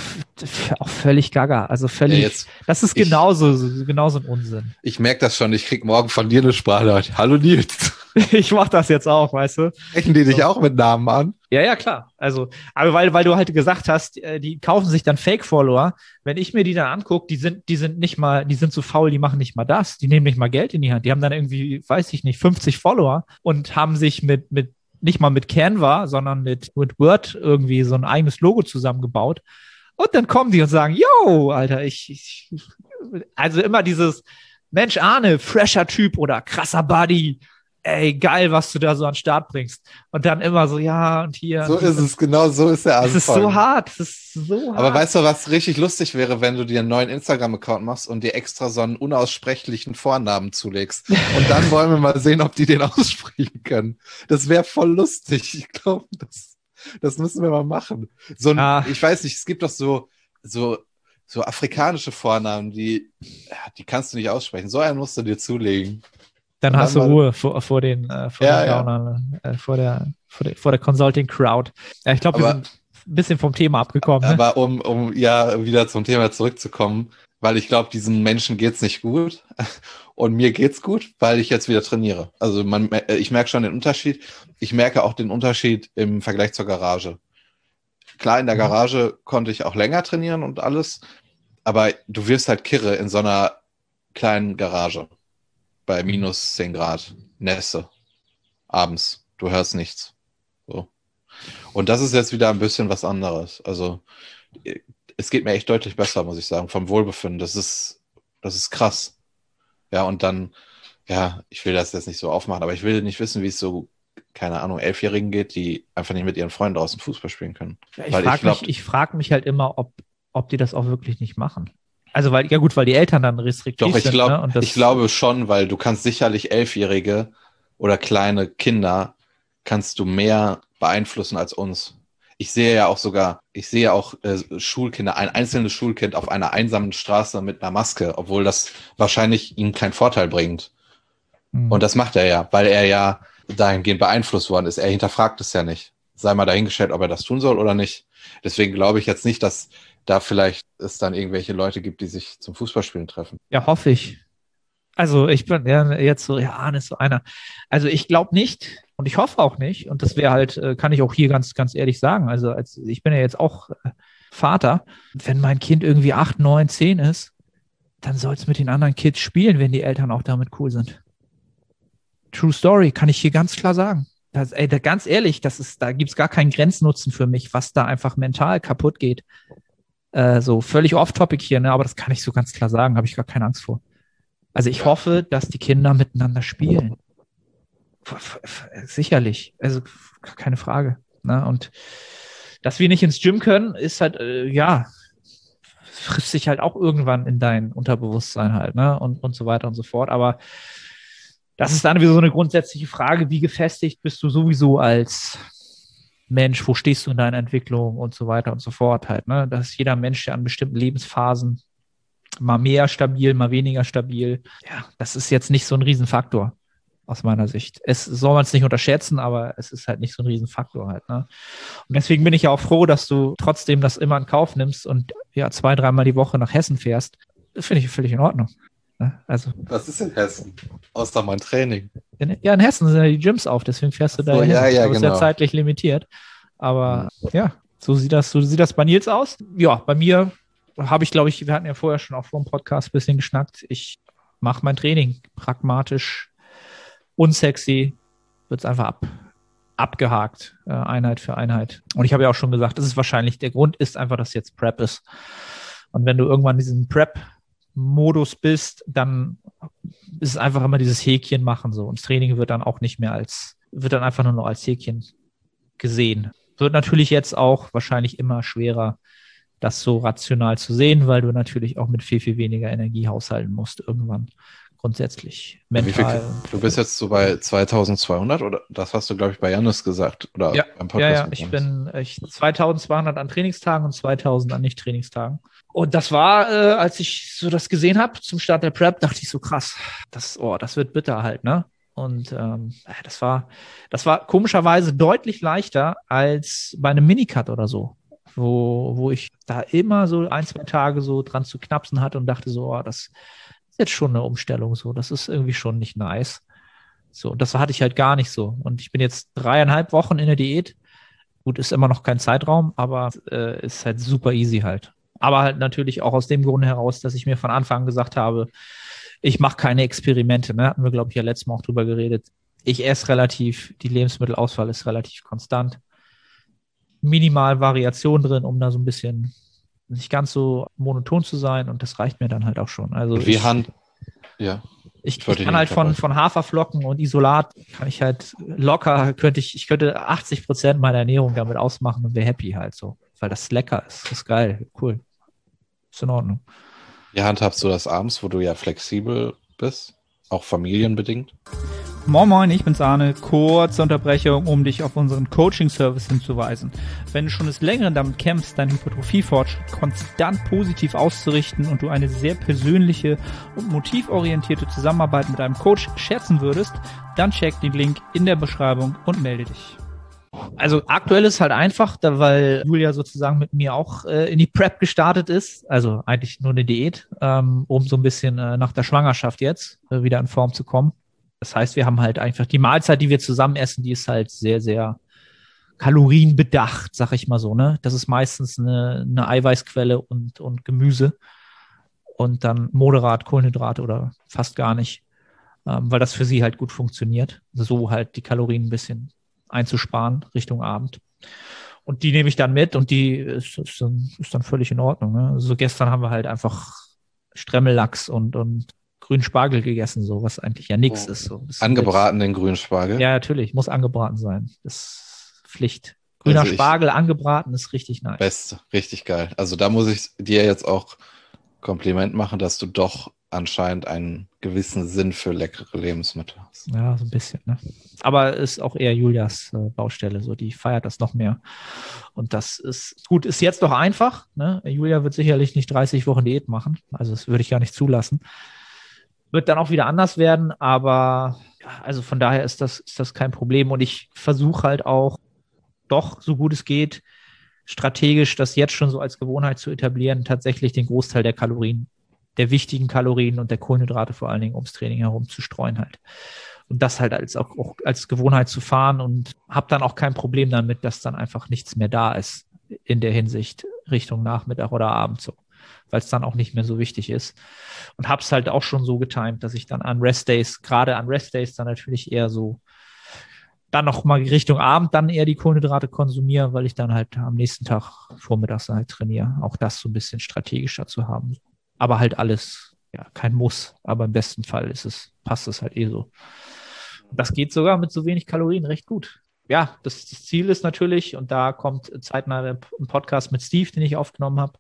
S2: auch völlig gaga. Also
S3: Ja,
S2: völlig,
S3: jetzt,
S2: das ist
S3: ich-
S2: genauso, so- genauso ein Unsinn.
S3: ich merke das schon, ich krieg morgen von dir eine Sprache. Hallo Nils.
S2: Ich mach das jetzt auch, weißt du?
S3: Sprechen die dich auch mit Namen an?
S2: Ja, ja, klar. Also, aber weil, weil du halt gesagt hast, äh, die kaufen sich dann Fake-Follower. Wenn ich mir die dann angucke, die sind, die sind nicht mal, die sind so faul, die machen nicht mal das. Die nehmen nicht mal Geld in die Hand. Die haben dann irgendwie, weiß ich nicht, 50 Follower und haben sich mit, mit, nicht mal mit Canva, sondern mit, mit Word irgendwie so ein eigenes Logo zusammengebaut. Und dann kommen die und sagen, yo, Alter, ich, ich also immer dieses, Mensch, Arne, fresher Typ oder krasser Buddy. Ey, geil, was du da so an den Start bringst. Und dann immer so, ja, und hier.
S3: So
S2: und
S3: ist es, genau so ist der
S2: es ist
S3: Anfang.
S2: so hart. Es ist so hart.
S3: Aber weißt du, was richtig lustig wäre, wenn du dir einen neuen Instagram-Account machst und dir extra so einen unaussprechlichen Vornamen zulegst? Und dann wollen wir mal sehen, ob die den aussprechen können. Das wäre voll lustig. Ich glaube, das, das müssen wir mal machen. So ein,
S2: Ah.
S3: ich weiß nicht, es gibt doch so, so, so afrikanische Vornamen, die, die kannst du nicht aussprechen. So einen musst du dir zulegen.
S2: Dann hast du
S3: dann
S2: Ruhe vor, vor den, äh, vor
S3: Ja,
S2: den
S3: ja.
S2: Downern, äh, vor der, vor der, vor der Consulting Crowd. Ja, ich glaube, wir sind ein bisschen vom Thema abgekommen. Ne?
S3: Aber um, um ja wieder zum Thema zurückzukommen, weil ich glaube, diesen Menschen geht's nicht gut und mir geht's gut, weil ich jetzt wieder trainiere. Also man, äh, ich merke schon den Unterschied. Ich merke auch den Unterschied im Vergleich zur Garage. Klar, in der
S2: Mhm.
S3: Garage konnte ich auch länger trainieren und alles, aber du wirst halt kirre in so einer kleinen Garage bei minus 10 Grad. Nässe. Abends. Du hörst nichts. So. Und das ist jetzt wieder ein bisschen was anderes. Also, es geht mir echt deutlich besser, muss ich sagen, vom Wohlbefinden. Das ist, das ist krass. Ja, und dann, ja, ich will das jetzt nicht so aufmachen, aber ich will nicht wissen, wie es so, keine Ahnung, Elfjährigen geht, die einfach nicht mit ihren Freunden draußen Fußball spielen können.
S2: Ja, ich frage mich, frag mich halt immer, ob, ob die das auch wirklich nicht machen. Also weil, ja gut, weil die Eltern dann restriktiv
S3: Doch, ich
S2: sind.
S3: Glaub,
S2: ne?
S3: ich glaube schon, weil du kannst sicherlich Elfjährige oder kleine Kinder kannst du mehr beeinflussen als uns. Ich sehe ja auch sogar, ich sehe auch äh, Schulkinder, ein einzelnes Schulkind auf einer einsamen Straße mit einer Maske, obwohl das wahrscheinlich ihm keinen Vorteil bringt. Mhm. Und das macht er ja, weil er ja dahingehend beeinflusst worden ist. Er hinterfragt es ja nicht. Sei mal dahingestellt, ob er das tun soll oder nicht. Deswegen glaube ich jetzt nicht, dass da vielleicht es dann irgendwelche Leute gibt, die sich zum Fußballspielen treffen.
S2: Ja, hoffe ich. Also ich bin ja jetzt so, ja, Arne ist so einer. Also ich glaube nicht und ich hoffe auch nicht. Und das wäre halt, äh, kann ich auch hier ganz, ganz ehrlich sagen. Also als ich bin ja jetzt auch äh, Vater. Wenn mein Kind irgendwie acht, neun, zehn ist, dann soll es mit den anderen Kids spielen, wenn die Eltern auch damit cool sind. True Story, kann ich hier ganz klar sagen. Das, ey, da, ganz ehrlich, das ist, da gibt's gar keinen Grenznutzen für mich, was da einfach mental kaputt geht. Äh, so völlig off-topic hier, ne? aber das kann ich so ganz klar sagen, habe ich gar keine Angst vor. Also ich hoffe, dass die Kinder miteinander spielen. Sicherlich, also keine Frage. Ne? Und dass wir nicht ins Gym können, ist halt, äh, ja, frisst sich halt auch irgendwann in dein Unterbewusstsein halt, ne? Und, und so weiter und so fort. Aber das ist dann wieder so eine grundsätzliche Frage, wie gefestigt bist du sowieso als Mensch, wo stehst du in deiner Entwicklung und so weiter und so fort halt, ne? Dass jeder Mensch, der an bestimmten Lebensphasen mal mehr stabil, mal weniger stabil. Ja, das ist jetzt nicht so ein Riesenfaktor aus meiner Sicht. Es soll man es nicht unterschätzen, aber es ist halt nicht so ein Riesenfaktor halt. Ne? Und deswegen bin ich ja auch froh, dass du trotzdem das immer in Kauf nimmst und ja zwei, dreimal die Woche nach Hessen fährst. Das finde ich völlig in Ordnung. Ne? Also,
S3: Was ist in Hessen? Außer mein Training.
S2: In, ja, in Hessen sind ja die Gyms auf, deswegen fährst du da
S3: so,
S2: hin.
S3: Ja, ja,
S2: du bist
S3: genau.
S2: ja zeitlich limitiert. Aber ja, so sieht das, so sieht das bei Nils aus. Ja, bei mir habe ich, glaube ich, wir hatten ja vorher schon auch vor dem Podcast ein bisschen geschnackt. Ich mache mein Training pragmatisch, unsexy, wird es einfach ab, abgehakt, äh, Einheit für Einheit. Und ich habe ja auch schon gesagt, das ist wahrscheinlich, der Grund ist einfach, dass jetzt Prep ist. Und wenn du irgendwann diesen Prep-Modus bist, dann ist es einfach immer dieses Häkchen machen so. Und das Training wird dann auch nicht mehr als, wird dann einfach nur noch als Häkchen gesehen. Wird natürlich jetzt auch wahrscheinlich immer schwerer, das so rational zu sehen, weil du natürlich auch mit viel, viel weniger Energie haushalten musst irgendwann grundsätzlich mental.
S3: Viel, du bist jetzt so bei 2200 oder das hast du, glaube ich, bei Janis gesagt oder
S2: ja, beim Podcast. Ja, ja, ich bin ich, 2200 an Trainingstagen und 2000 an Nicht-Trainingstagen. Und das war, äh, als ich so das gesehen habe zum Start der Prep, dachte ich so krass, das, oh, das wird bitter halt, ne? Und ähm, das war, das war komischerweise deutlich leichter als bei einem Minicut oder so wo, wo ich da immer so ein, zwei Tage so dran zu knapsen hatte und dachte so, oh, das ist jetzt schon eine Umstellung so, das ist irgendwie schon nicht nice. So, und das hatte ich halt gar nicht so. Und ich bin jetzt dreieinhalb Wochen in der Diät. Gut, ist immer noch kein Zeitraum, aber äh, ist halt super easy halt. Aber halt natürlich auch aus dem Grund heraus, dass ich mir von Anfang an gesagt habe, ich mache keine Experimente. Ne? Hatten wir, glaube ich, ja letztes Mal auch drüber geredet. Ich esse relativ, die Lebensmittelauswahl ist relativ konstant minimal Variation drin, um da so ein bisschen nicht ganz so monoton zu sein und das reicht mir dann halt auch schon. Also
S3: wie
S2: ich,
S3: Hand, ja.
S2: Ich, ich, ich kann halt von, von Haferflocken und Isolat kann ich halt locker, könnte ich, ich könnte 80 Prozent meiner Ernährung damit ausmachen und wäre happy halt so, weil das lecker ist. Das ist geil, cool. Ist in Ordnung.
S3: Wie handhabst du das abends, wo du ja flexibel bist, auch familienbedingt?
S1: Moin Moin, ich bin's Arne. Kurze Unterbrechung, um dich auf unseren Coaching-Service hinzuweisen. Wenn du schon des Längeren damit kämpfst, deinen Hypertrophie-Fortschritt konstant positiv auszurichten und du eine sehr persönliche und motivorientierte Zusammenarbeit mit einem Coach schätzen würdest, dann check den Link in der Beschreibung und melde dich.
S2: Also aktuell ist halt einfach, da weil Julia sozusagen mit mir auch äh, in die Prep gestartet ist, also eigentlich nur eine Diät, ähm, um so ein bisschen äh, nach der Schwangerschaft jetzt äh, wieder in Form zu kommen. Das heißt, wir haben halt einfach die Mahlzeit, die wir zusammen essen, die ist halt sehr, sehr kalorienbedacht, sag ich mal so, ne? Das ist meistens eine, eine Eiweißquelle und, und Gemüse und dann moderat Kohlenhydrate oder fast gar nicht. ähm, weil das für sie halt gut funktioniert. So halt die Kalorien ein bisschen einzusparen Richtung Abend. Und die nehme ich dann mit und die ist, ist, dann, ist dann völlig in Ordnung. Ne? Also gestern haben wir halt einfach Stremmellachs und, und grünen Spargel gegessen, so was eigentlich ja nichts oh. ist. So.
S3: Angebraten den grünen Spargel?
S2: Ja, natürlich, muss angebraten sein. Das ist Pflicht. Grüner also Spargel angebraten ist richtig nice.
S3: Best, richtig geil. Also da muss ich dir jetzt auch Kompliment machen, dass du doch anscheinend einen gewissen Sinn für leckere Lebensmittel hast.
S2: Ja, so ein bisschen. Ne? Aber ist auch eher Julias äh, Baustelle, so die feiert das noch mehr. Und das ist gut, ist jetzt doch einfach. Ne? Julia wird sicherlich nicht 30 Wochen Diät machen, also das würde ich gar nicht zulassen. Wird dann auch wieder anders werden, aber ja, also von daher ist das, ist das kein Problem. Und ich versuche halt auch doch, so gut es geht, strategisch das jetzt schon so als Gewohnheit zu etablieren, tatsächlich den Großteil der Kalorien der wichtigen Kalorien und der Kohlenhydrate vor allen Dingen ums Training herum zu streuen halt. Und das halt als auch, auch als Gewohnheit zu fahren und habe dann auch kein Problem damit, dass dann einfach nichts mehr da ist in der Hinsicht Richtung Nachmittag oder Abend so, weil es dann auch nicht mehr so wichtig ist. Und habe es halt auch schon so getimt, dass ich dann an Restdays, gerade an Restdays dann natürlich eher so dann noch mal Richtung Abend dann eher die Kohlenhydrate konsumiere, weil ich dann halt am nächsten Tag vormittags halt trainiere. Auch das so ein bisschen strategischer zu haben aber halt alles, ja, kein Muss, aber im besten Fall ist es, passt es halt eh so. Das geht sogar mit so wenig Kalorien recht gut. Ja, das, das Ziel ist natürlich, und da kommt zeitnah ein Podcast mit Steve, den ich aufgenommen habe.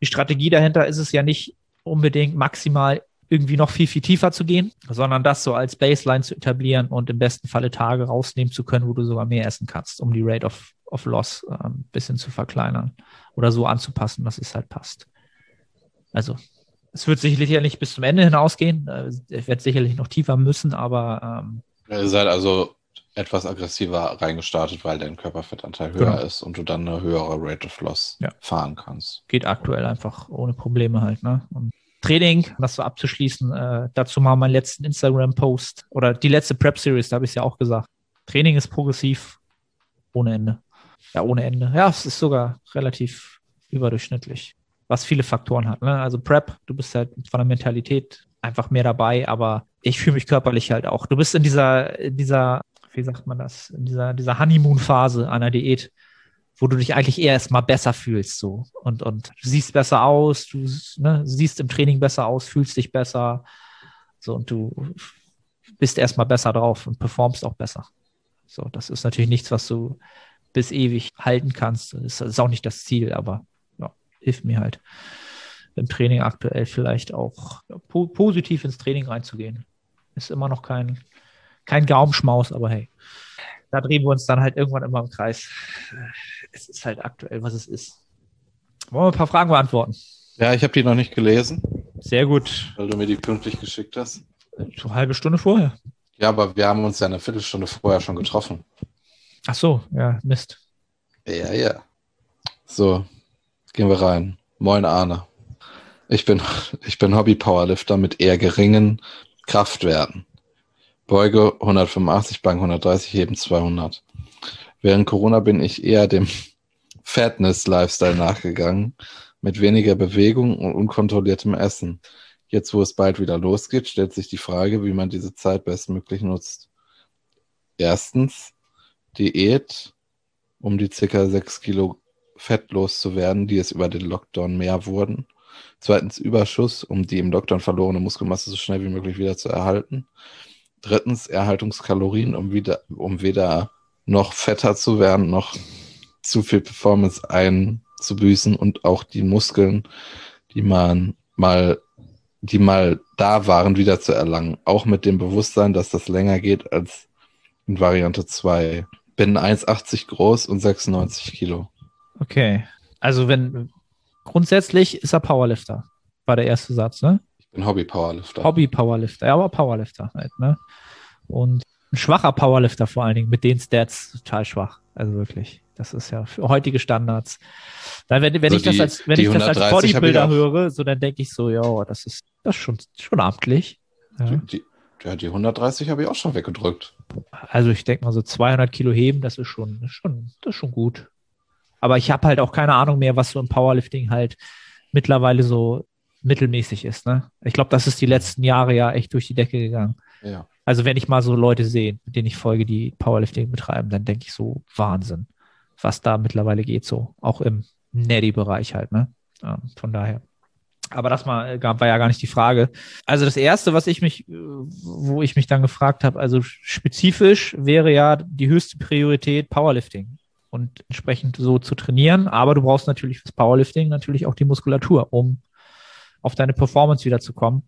S2: Die Strategie dahinter ist es ja nicht unbedingt maximal irgendwie noch viel, viel tiefer zu gehen, sondern das so als Baseline zu etablieren und im besten Falle Tage rausnehmen zu können, wo du sogar mehr essen kannst, um die Rate of, of Loss ein ähm, bisschen zu verkleinern oder so anzupassen, dass es halt passt. Also es wird sicherlich ja nicht bis zum Ende hinausgehen. Ich äh, werde sicherlich noch tiefer müssen, aber. Ähm,
S3: Ihr seid also etwas aggressiver reingestartet, weil dein Körperfettanteil höher genau. ist und du dann eine höhere Rate of Loss ja. fahren kannst.
S2: Geht aktuell einfach ohne Probleme halt. Ne? Und Training, das so abzuschließen, äh, dazu mal meinen letzten Instagram-Post oder die letzte Prep-Series, da habe ich es ja auch gesagt. Training ist progressiv ohne Ende. Ja, ohne Ende. Ja, es ist sogar relativ überdurchschnittlich was viele Faktoren hat. Ne? Also Prep, du bist halt von der Mentalität einfach mehr dabei, aber ich fühle mich körperlich halt auch. Du bist in dieser, in dieser, wie sagt man das, in dieser, dieser Honeymoon-Phase einer Diät, wo du dich eigentlich eher erstmal besser fühlst, so. Und, und du siehst besser aus, du ne, siehst im Training besser aus, fühlst dich besser, so, und du bist erstmal besser drauf und performst auch besser. So, das ist natürlich nichts, was du bis ewig halten kannst. Das ist auch nicht das Ziel, aber hilft mir halt im Training aktuell vielleicht auch po positiv ins Training reinzugehen. Ist immer noch kein, kein Gaumschmaus, aber hey, da drehen wir uns dann halt irgendwann immer im Kreis. Es ist halt aktuell, was es ist. Wollen wir ein paar Fragen beantworten?
S3: Ja, ich habe die noch nicht gelesen.
S2: Sehr gut.
S3: Weil du mir die pünktlich geschickt hast.
S2: Eine halbe Stunde vorher.
S3: Ja, aber wir haben uns ja eine Viertelstunde vorher schon getroffen.
S2: Ach so, ja, Mist.
S3: Ja, ja. So, Gehen wir rein. Moin Arne. Ich bin, ich bin Hobby-Powerlifter mit eher geringen Kraftwerten. Beuge 185, Bank 130, Heben 200. Während Corona bin ich eher dem Fatness-Lifestyle nachgegangen, mit weniger Bewegung und unkontrolliertem Essen. Jetzt, wo es bald wieder losgeht, stellt sich die Frage, wie man diese Zeit bestmöglich nutzt. Erstens, Diät, um die circa 6 Kilo Fett loszuwerden, die es über den Lockdown mehr wurden. Zweitens Überschuss, um die im Lockdown verlorene Muskelmasse so schnell wie möglich wieder zu erhalten. Drittens Erhaltungskalorien, um wieder, um weder noch fetter zu werden, noch zu viel Performance einzubüßen und auch die Muskeln, die man mal, die mal da waren, wieder zu erlangen. Auch mit dem Bewusstsein, dass das länger geht als in Variante 2. Bin 1,80 groß und 96 Kilo.
S2: Okay. Also wenn grundsätzlich ist er Powerlifter, war der erste Satz, ne?
S3: Bin Hobby-Powerlifter.
S2: Hobby-Powerlifter, ja, aber Powerlifter halt, ne? Und ein schwacher Powerlifter vor allen Dingen, mit den Stats total schwach. Also wirklich. Das ist ja für heutige Standards. Da, wenn, wenn also ich die, das als, wenn ich das als Bodybuilder höre, so dann denke ich so, ja, das ist, das ist schon, schon amtlich.
S3: Ja. Die, ja, die 130 habe ich auch schon weggedrückt.
S2: Also ich denke mal so 200 Kilo heben, das ist schon, schon, das ist schon gut. Aber ich habe halt auch keine Ahnung mehr, was so im Powerlifting halt mittlerweile so mittelmäßig ist. Ne? Ich glaube, das ist die letzten Jahre ja echt durch die Decke gegangen.
S3: Ja.
S2: Also wenn ich mal so Leute sehe, mit denen ich folge, die Powerlifting betreiben, dann denke ich so Wahnsinn, was da mittlerweile geht, so auch im Neddy-Bereich halt. Ne? Ja, von daher. Aber das mal, äh, war ja gar nicht die Frage. Also das erste, was ich mich, äh, wo ich mich dann gefragt habe, also spezifisch wäre ja die höchste Priorität Powerlifting und entsprechend so zu trainieren. Aber du brauchst natürlich fürs Powerlifting natürlich auch die Muskulatur, um auf deine Performance wiederzukommen.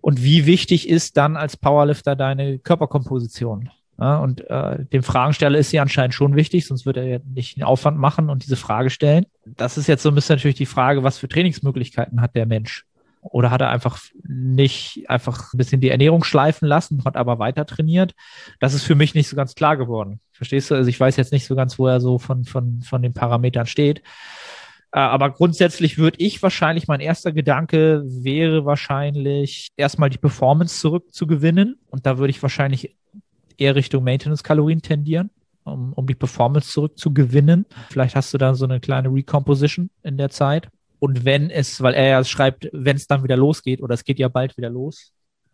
S2: Und wie wichtig ist dann als Powerlifter deine Körperkomposition? Ja, und äh, dem Fragensteller ist sie anscheinend schon wichtig, sonst würde er ja nicht den Aufwand machen und diese Frage stellen. Das ist jetzt so ein bisschen natürlich die Frage, was für Trainingsmöglichkeiten hat der Mensch? Oder hat er einfach nicht einfach ein bisschen die Ernährung schleifen lassen, hat aber weiter trainiert? Das ist für mich nicht so ganz klar geworden. Verstehst du? Also ich weiß jetzt nicht so ganz, wo er so von, von, von den Parametern steht. Äh, aber grundsätzlich würde ich wahrscheinlich, mein erster Gedanke wäre wahrscheinlich erstmal die Performance zurückzugewinnen. Und da würde ich wahrscheinlich eher Richtung Maintenance-Kalorien tendieren, um, um die Performance zurückzugewinnen. Vielleicht hast du da so eine kleine Recomposition in der Zeit. Und wenn es, weil er ja schreibt, wenn es dann wieder losgeht, oder es geht ja bald wieder los,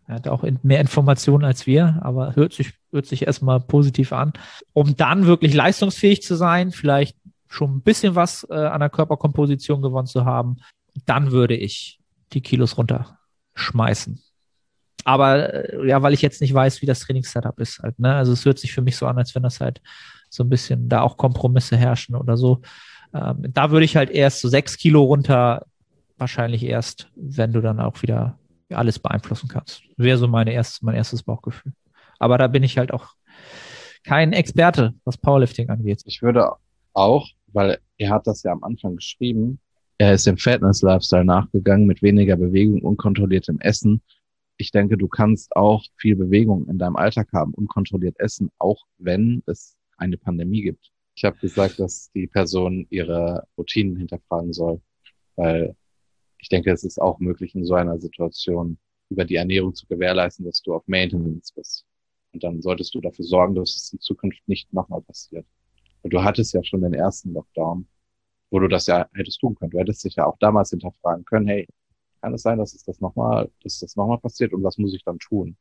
S2: er hat auch mehr Informationen als wir, aber hört sich, hört sich erstmal positiv an. Um dann wirklich leistungsfähig zu sein, vielleicht schon ein bisschen was äh, an der Körperkomposition gewonnen zu haben, dann würde ich die Kilos runterschmeißen. Aber äh, ja, weil ich jetzt nicht weiß, wie das Trainingssetup ist halt, ne? Also es hört sich für mich so an, als wenn das halt so ein bisschen da auch Kompromisse herrschen oder so. Ähm, da würde ich halt erst so sechs Kilo runter, wahrscheinlich erst, wenn du dann auch wieder alles beeinflussen kannst. Wäre so meine erste, mein erstes Bauchgefühl. Aber da bin ich halt auch kein Experte, was Powerlifting angeht.
S3: Ich würde auch, weil er hat das ja am Anfang geschrieben, er ist dem Fitness-Lifestyle nachgegangen mit weniger Bewegung, unkontrolliertem Essen ich denke, du kannst auch viel Bewegung in deinem Alltag haben, unkontrolliert essen, auch wenn es eine Pandemie gibt. Ich habe gesagt, dass die Person ihre Routinen hinterfragen soll, weil ich denke, es ist auch möglich in so einer Situation über die Ernährung zu gewährleisten, dass du auf Maintenance bist. Und dann solltest du dafür sorgen, dass es in Zukunft nicht nochmal passiert. Und du hattest ja schon den ersten Lockdown, wo du das ja hättest tun können. Du hättest dich ja auch damals hinterfragen können, hey, kann es sein, dass es das nochmal, dass das nochmal passiert und was muss ich dann tun?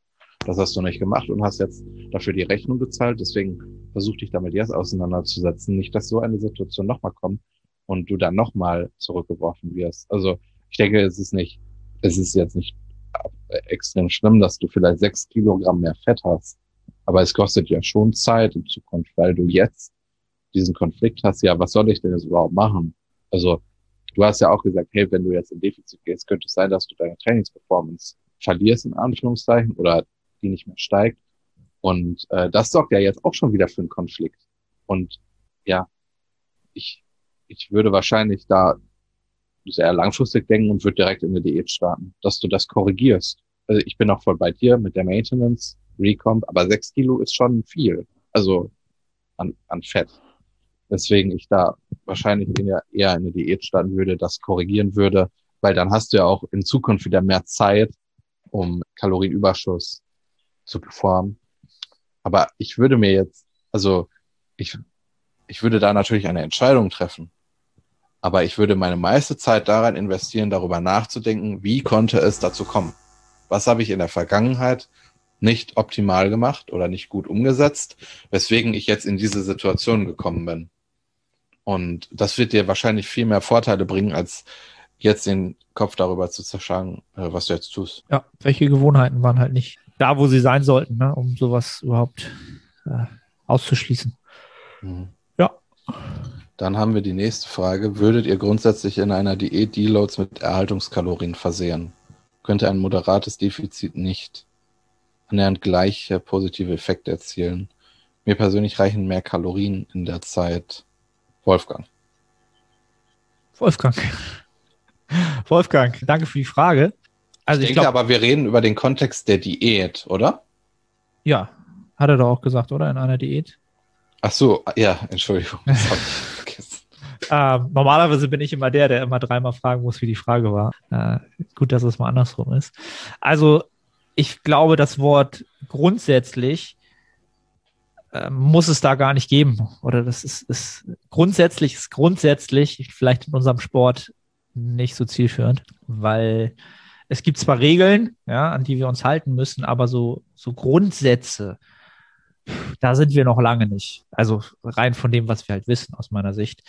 S3: Das hast du nicht gemacht und hast jetzt dafür die Rechnung gezahlt. Deswegen versuch dich damit jetzt auseinanderzusetzen. Nicht, dass so eine Situation nochmal kommt und du dann nochmal zurückgeworfen wirst. Also ich denke, es ist nicht, es ist jetzt nicht extrem schlimm, dass du vielleicht sechs Kilogramm mehr Fett hast. Aber es kostet ja schon Zeit in Zukunft, weil du jetzt diesen Konflikt hast. Ja, was soll ich denn jetzt überhaupt machen? Also du hast ja auch gesagt, hey, wenn du jetzt in Defizit gehst, könnte es sein, dass du deine Trainingsperformance verlierst, in Anführungszeichen, oder die nicht mehr steigt. Und äh, das sorgt ja jetzt auch schon wieder für einen Konflikt. Und ja, ich, ich würde wahrscheinlich da sehr langfristig denken und würde direkt in eine Diät starten, dass du das korrigierst. Also ich bin auch voll bei dir mit der Maintenance, Recomp, aber sechs Kilo ist schon viel. Also an, an Fett. Deswegen ich da wahrscheinlich eher in eine Diät starten würde, das korrigieren würde, weil dann hast du ja auch in Zukunft wieder mehr Zeit, um Kalorienüberschuss zu performen. Aber ich würde mir jetzt, also ich, ich würde da natürlich eine Entscheidung treffen. Aber ich würde meine meiste Zeit daran investieren, darüber nachzudenken, wie konnte es dazu kommen? Was habe ich in der Vergangenheit nicht optimal gemacht oder nicht gut umgesetzt, weswegen ich jetzt in diese Situation gekommen bin? Und das wird dir wahrscheinlich viel mehr Vorteile bringen, als jetzt den Kopf darüber zu zerschlagen, äh, was du jetzt tust.
S2: Ja, welche Gewohnheiten waren halt nicht da, wo sie sein sollten, ne, um sowas überhaupt äh, auszuschließen.
S3: Mhm. Ja. Dann haben wir die nächste Frage. Würdet ihr grundsätzlich in einer Diät Deloads mit Erhaltungskalorien versehen? Könnte ein moderates Defizit nicht annähernd gleiche positive Effekte erzielen? Mir persönlich reichen mehr Kalorien in der Zeit Wolfgang.
S2: Wolfgang. Wolfgang, danke für die Frage.
S3: Also ich, ich denke glaub, aber, wir reden über den Kontext der Diät, oder?
S2: Ja, hat er doch auch gesagt, oder? In einer Diät.
S3: Ach so, ja, Entschuldigung.
S2: äh, normalerweise bin ich immer der, der immer dreimal fragen muss, wie die Frage war. Äh, gut, dass es mal andersrum ist. Also, ich glaube, das Wort grundsätzlich ähm, muss es da gar nicht geben. Oder das ist, ist grundsätzlich ist grundsätzlich, vielleicht in unserem Sport nicht so zielführend, weil es gibt zwar Regeln, ja, an die wir uns halten müssen, aber so, so Grundsätze, da sind wir noch lange nicht. Also rein von dem, was wir halt wissen aus meiner Sicht.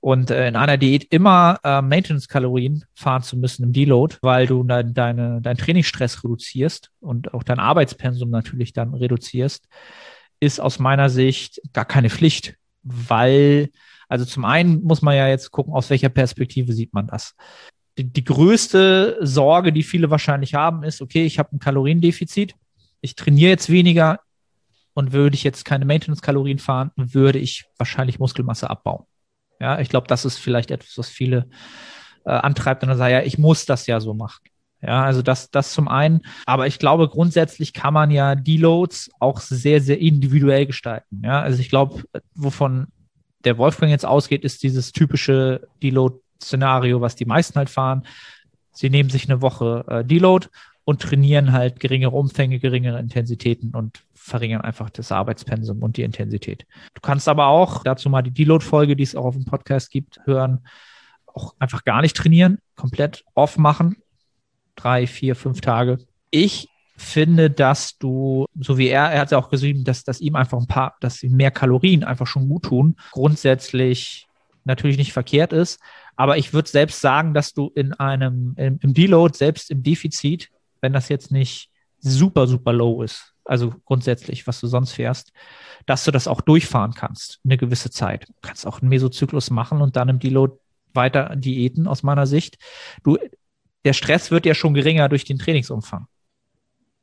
S2: Und äh, in einer Diät immer äh, Maintenance-Kalorien fahren zu müssen im Deload, weil du dann deine, deinen Trainingsstress reduzierst und auch dein Arbeitspensum natürlich dann reduzierst, ist aus meiner Sicht gar keine Pflicht, weil, also zum einen muss man ja jetzt gucken, aus welcher Perspektive sieht man das die, die größte Sorge, die viele wahrscheinlich haben, ist, okay, ich habe ein Kaloriendefizit, ich trainiere jetzt weniger und würde ich jetzt keine Maintenance-Kalorien fahren, würde ich wahrscheinlich Muskelmasse abbauen. Ja, ich glaube, das ist vielleicht etwas, was viele äh, antreibt und dann sagen, ja, ich muss das ja so machen. Ja, also das, das zum einen. Aber ich glaube, grundsätzlich kann man ja Deloads auch sehr, sehr individuell gestalten. Ja, also ich glaube, wovon der Wolfgang jetzt ausgeht, ist dieses typische Deload Szenario, was die meisten halt fahren. Sie nehmen sich eine Woche äh, Deload und trainieren halt geringere Umfänge, geringere Intensitäten und verringern einfach das Arbeitspensum und die Intensität. Du kannst aber auch dazu mal die Deload-Folge, die es auch auf dem Podcast gibt, hören, auch einfach gar nicht trainieren, komplett off machen. Drei, vier, fünf Tage. Ich finde, dass du, so wie er, er hat ja auch geschrieben, dass, dass ihm einfach ein paar, dass ihm mehr Kalorien einfach schon gut tun, grundsätzlich natürlich nicht verkehrt ist. Aber ich würde selbst sagen, dass du in einem, im, im Deload, selbst im Defizit, wenn das jetzt nicht super, super low ist, also grundsätzlich, was du sonst fährst, dass du das auch durchfahren kannst, eine gewisse Zeit. Du kannst auch einen Mesozyklus machen und dann im Deload weiter diäten, aus meiner Sicht. Du, der Stress wird ja schon geringer durch den Trainingsumfang.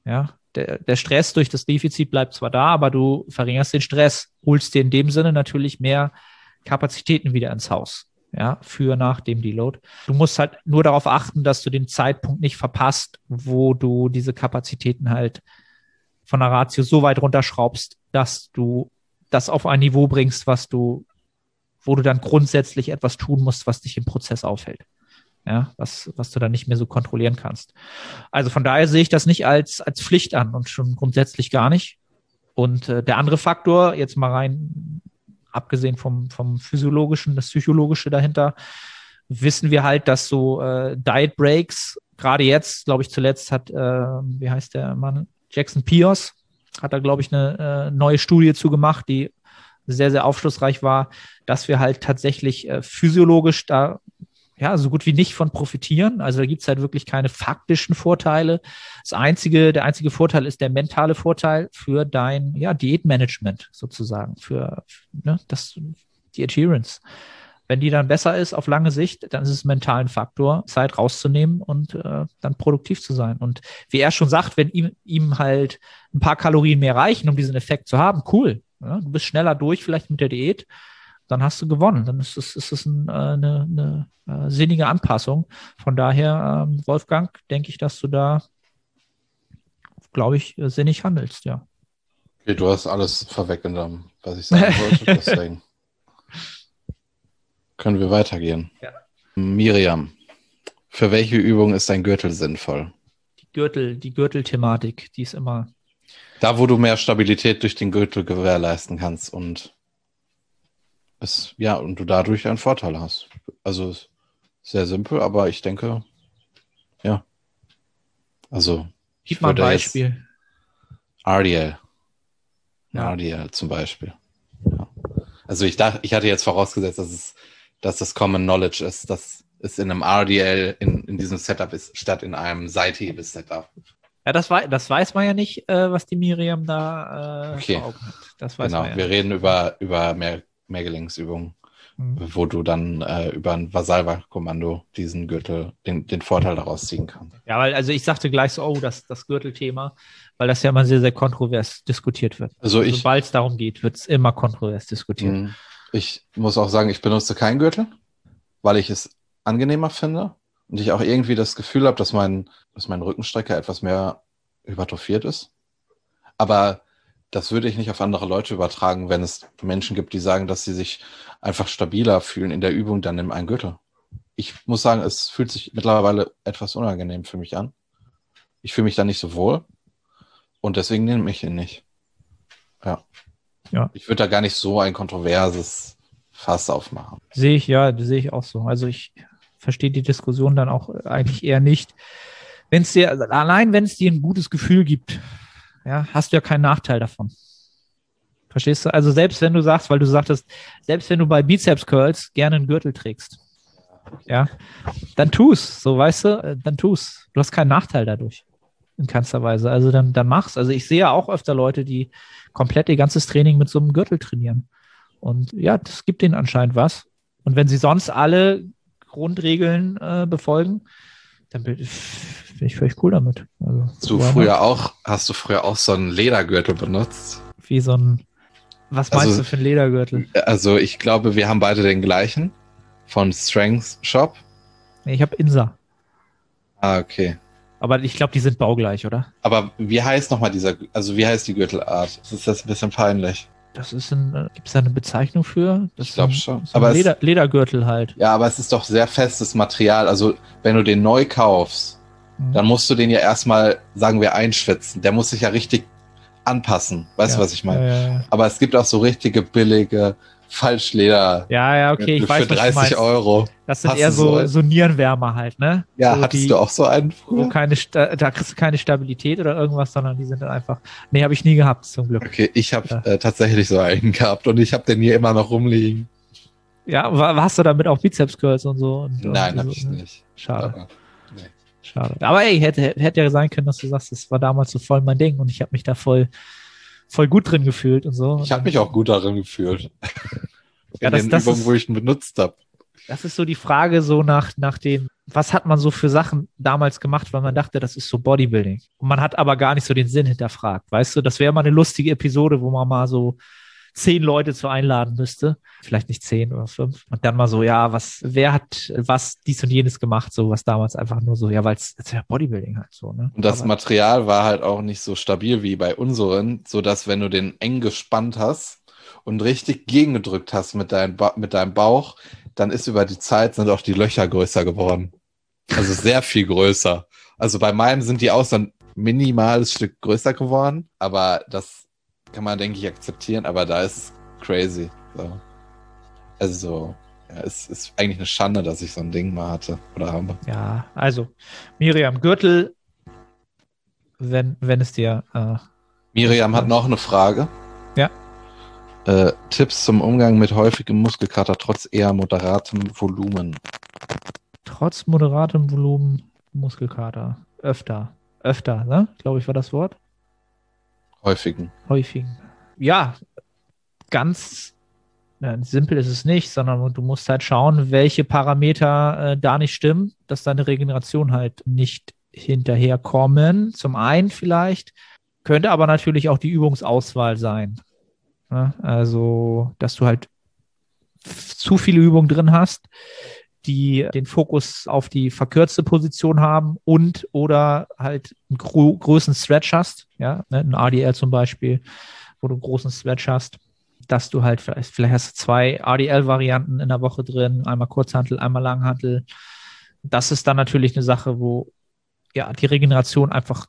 S2: Ja, der, der Stress durch das Defizit bleibt zwar da, aber du verringerst den Stress, holst dir in dem Sinne natürlich mehr Kapazitäten wieder ins Haus ja, für nach dem Deload. Du musst halt nur darauf achten, dass du den Zeitpunkt nicht verpasst, wo du diese Kapazitäten halt von der Ratio so weit runterschraubst, dass du das auf ein Niveau bringst, was du, wo du dann grundsätzlich etwas tun musst, was dich im Prozess aufhält. Ja, was, was du dann nicht mehr so kontrollieren kannst. Also von daher sehe ich das nicht als, als Pflicht an und schon grundsätzlich gar nicht. Und äh, der andere Faktor, jetzt mal rein abgesehen vom, vom physiologischen, das psychologische dahinter, wissen wir halt, dass so äh, Diet Breaks, gerade jetzt, glaube ich, zuletzt hat, äh, wie heißt der Mann, Jackson Pios, hat da, glaube ich, eine äh, neue Studie zugemacht, die sehr, sehr aufschlussreich war, dass wir halt tatsächlich äh, physiologisch da ja, so gut wie nicht von profitieren. Also da gibt's halt wirklich keine faktischen Vorteile. Das einzige, der einzige Vorteil ist der mentale Vorteil für dein ja, Diätmanagement sozusagen, für ne, das, die Adherence. Wenn die dann besser ist auf lange Sicht, dann ist es mental ein Faktor, Zeit rauszunehmen und äh, dann produktiv zu sein. Und wie er schon sagt, wenn ihm, ihm halt ein paar Kalorien mehr reichen, um diesen Effekt zu haben, cool. Ja, du bist schneller durch vielleicht mit der Diät dann hast du gewonnen. Dann ist es, ist es ein, äh, eine, eine äh, sinnige Anpassung. Von daher, ähm, Wolfgang, denke ich, dass du da, glaube ich, äh, sinnig handelst, ja.
S3: Okay, du hast alles vorweggenommen, was ich sagen wollte. Deswegen können wir weitergehen. Ja. Miriam, für welche Übung ist dein Gürtel sinnvoll?
S2: Die Gürtel, die Gürtelthematik, die ist immer.
S3: Da, wo du mehr Stabilität durch den Gürtel gewährleisten kannst und es, ja, und du dadurch einen Vorteil hast. Also sehr simpel, aber ich denke, ja. Also.
S2: Gib mal ein Beispiel.
S3: RDL. Ja. RDL zum Beispiel. Ja. Also ich dachte, ich hatte jetzt vorausgesetzt, dass es, dass das Common Knowledge ist, dass es in einem RDL in, in diesem Setup ist, statt in einem Seithebel-Setup.
S2: Ja, das, wei das weiß man ja nicht, äh, was die Miriam da äh,
S3: okay.
S2: hat.
S3: Das weiß genau. man ja wir reden über, über mehr Mehrgelenksübungen, mhm. wo du dann äh, über ein Vasalva-Kommando diesen Gürtel, den, den Vorteil daraus ziehen kannst.
S2: Ja, weil, also ich sagte gleich so, oh, das, das Gürtelthema, weil das ja immer sehr, sehr kontrovers diskutiert wird.
S3: Also ich.
S2: Sobald es darum geht, wird es immer kontrovers diskutiert. Mhm.
S3: Ich muss auch sagen, ich benutze keinen Gürtel, weil ich es angenehmer finde und ich auch irgendwie das Gefühl habe, dass mein, dass mein Rückenstrecker etwas mehr hypertrophiert ist. Aber das würde ich nicht auf andere Leute übertragen, wenn es Menschen gibt, die sagen, dass sie sich einfach stabiler fühlen in der Übung, dann nimm einen Gürtel. Ich muss sagen, es fühlt sich mittlerweile etwas unangenehm für mich an. Ich fühle mich da nicht so wohl und deswegen nehme ich ihn nicht. Ja. ja. Ich würde da gar nicht so ein kontroverses Fass aufmachen.
S2: Sehe ich, ja, sehe ich auch so. Also ich verstehe die Diskussion dann auch eigentlich eher nicht. Wenn es dir, allein wenn es dir ein gutes Gefühl gibt, ja, hast du ja keinen Nachteil davon. Verstehst du? Also selbst wenn du sagst, weil du sagtest, selbst wenn du bei Bizeps Curls gerne einen Gürtel trägst, ja, dann tu's, so weißt du, äh, dann tu's. Du hast keinen Nachteil dadurch. In keinster Weise. Also dann, dann mach's. Also ich sehe ja auch öfter Leute, die komplett ihr ganzes Training mit so einem Gürtel trainieren. Und ja, das gibt denen anscheinend was. Und wenn sie sonst alle Grundregeln äh, befolgen, dann bin ich, völlig cool damit. Also,
S3: hast du früher auch, hast du früher auch so einen Ledergürtel benutzt?
S2: Wie so ein, was meinst also, du für einen Ledergürtel?
S3: Also ich glaube, wir haben beide den gleichen von Strength Shop.
S2: Nee, ich habe Insa.
S3: Ah, okay.
S2: Aber ich glaube, die sind baugleich, oder?
S3: Aber wie heißt nochmal dieser, also wie heißt die Gürtelart? Ist das ein bisschen peinlich.
S2: Das ist ein, gibt es da eine Bezeichnung für? Das
S3: ich glaube schon.
S2: So aber Leder, es, Ledergürtel halt.
S3: Ja, aber es ist doch sehr festes Material. Also wenn du den neu kaufst, mhm. dann musst du den ja erstmal, sagen wir, einschwitzen. Der muss sich ja richtig anpassen. Weißt ja. du, was ich meine? Ja, aber es gibt auch so richtige billige Falschleder.
S2: Ja, ja, okay, ich
S3: für
S2: weiß,
S3: Für 30 Euro.
S2: Das sind eher so, so Nierenwärmer halt, ne?
S3: Ja,
S2: so
S3: hattest die, du auch so einen
S2: früher? Keine, da kriegst du keine Stabilität oder irgendwas, sondern die sind dann einfach. Nee, habe ich nie gehabt, zum Glück.
S3: Okay, ich habe ja. äh, tatsächlich so einen gehabt und ich habe den hier immer noch rumliegen.
S2: Ja, hast du damit auch Bizeps Curls und so? Und,
S3: Nein, habe ich nicht.
S2: Schade. Aber. Schade. Aber ey, hätte, hätte ja sein können, dass du sagst, das war damals so voll mein Ding und ich habe mich da voll voll gut drin gefühlt und so.
S3: Ich habe mich auch gut darin gefühlt.
S2: ja, das,
S3: den
S2: das
S3: Übungen,
S2: ist,
S3: wo ich ihn benutzt habe.
S2: Das ist so die Frage so nach, nach dem, was hat man so für Sachen damals gemacht, weil man dachte, das ist so Bodybuilding. Und man hat aber gar nicht so den Sinn hinterfragt. Weißt du, das wäre mal eine lustige Episode, wo man mal so zehn Leute zu einladen müsste. Vielleicht nicht zehn oder fünf. Und dann mal so, ja, was, wer hat was dies und jenes gemacht, so was damals einfach nur so, ja, weil es ja Bodybuilding halt so, ne?
S3: Und das Aber, Material war halt auch nicht so stabil wie bei unseren, so dass wenn du den eng gespannt hast und richtig gegengedrückt hast mit, dein ba mit deinem Bauch, dann ist über die Zeit sind auch die Löcher größer geworden. Also sehr viel größer. Also bei meinem sind die auch so ein minimales Stück größer geworden, aber das kann man, denke ich, akzeptieren, aber da ist crazy. So. Also, ja, es ist eigentlich eine Schande, dass ich so ein Ding mal hatte oder habe.
S2: Ja, also, Miriam Gürtel, wenn, wenn es dir. Äh,
S3: Miriam hat noch eine Frage.
S2: Ja.
S3: Äh, Tipps zum Umgang mit häufigem Muskelkater trotz eher moderatem Volumen.
S2: Trotz moderatem Volumen Muskelkater. Öfter. Öfter, ne? Glaube ich, war das Wort.
S3: Häufigen.
S2: Häufigen. Ja, ganz ja, simpel ist es nicht, sondern du musst halt schauen, welche Parameter äh, da nicht stimmen, dass deine Regeneration halt nicht hinterherkommen. Zum einen vielleicht, könnte aber natürlich auch die Übungsauswahl sein. Ja, also, dass du halt zu viele Übungen drin hast, die den Fokus auf die verkürzte Position haben und oder halt einen gro großen Stretch hast, ja, ne, ein ADL zum Beispiel, wo du einen großen Stretch hast, dass du halt vielleicht, vielleicht hast du zwei ADL-Varianten in der Woche drin, einmal Kurzhantel, einmal Langhantel. Das ist dann natürlich eine Sache, wo ja die Regeneration einfach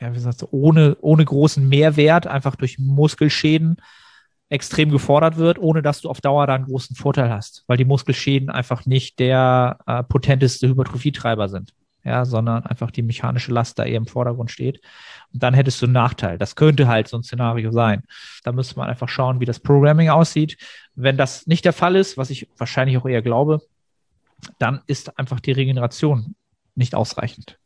S2: ja, wie gesagt, ohne, ohne großen Mehrwert, einfach durch Muskelschäden extrem gefordert wird, ohne dass du auf Dauer da einen großen Vorteil hast, weil die Muskelschäden einfach nicht der äh, potenteste Hypertrophietreiber sind, ja, sondern einfach die mechanische Last da eher im Vordergrund steht. Und dann hättest du einen Nachteil. Das könnte halt so ein Szenario sein. Da müsste man einfach schauen, wie das Programming aussieht. Wenn das nicht der Fall ist, was ich wahrscheinlich auch eher glaube, dann ist einfach die Regeneration nicht ausreichend.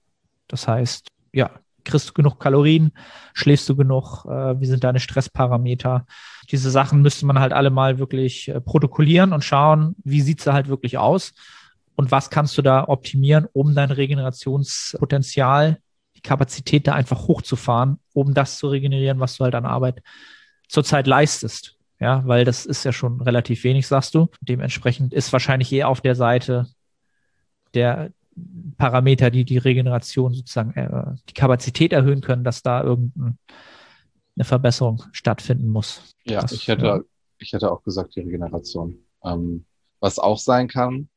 S2: Das heißt, ja, kriegst du genug Kalorien, schläfst du genug, äh, wie sind deine Stressparameter. Diese Sachen müsste man halt alle mal wirklich äh, protokollieren und schauen, wie sieht sie halt wirklich aus und was kannst du da optimieren, um dein Regenerationspotenzial, die Kapazität da einfach hochzufahren, um das zu regenerieren, was du halt an Arbeit zurzeit leistest. Ja, weil das ist ja schon relativ wenig, sagst du. Dementsprechend ist wahrscheinlich eher auf der Seite der, Parameter, die die Regeneration sozusagen, äh, die Kapazität erhöhen können, dass da irgendeine Verbesserung stattfinden muss.
S3: Ja, das, ich hätte, ja. ich hätte auch gesagt, die Regeneration. Ähm, was auch sein kann,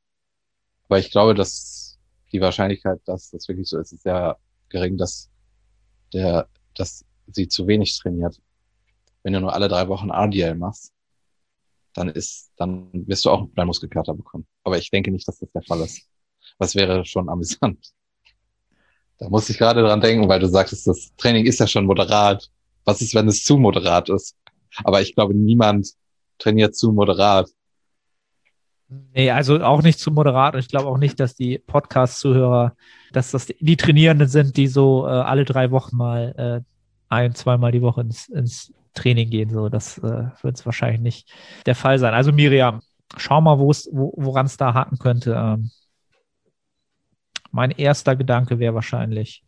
S3: weil ich glaube, dass die Wahrscheinlichkeit, dass das wirklich so ist, ist sehr gering, dass der, dass sie zu wenig trainiert. Wenn du nur alle drei Wochen RDL machst, dann ist, dann wirst du auch deinen Muskelkater bekommen. Aber ich denke nicht, dass das der Fall ist. Was wäre schon amüsant. Da muss ich gerade dran denken, weil du sagtest, das Training ist ja schon moderat. Was ist, wenn es zu moderat ist? Aber ich glaube, niemand trainiert zu moderat.
S2: Nee, also auch nicht zu moderat. Ich glaube auch nicht, dass die Podcast-Zuhörer, dass das die Trainierenden sind, die so äh, alle drei Wochen mal äh, ein, zweimal die Woche ins, ins Training gehen. So, das äh, wird es wahrscheinlich nicht der Fall sein. Also Miriam, schau mal, wo, woran es da haken könnte. Ähm, mein erster Gedanke wäre wahrscheinlich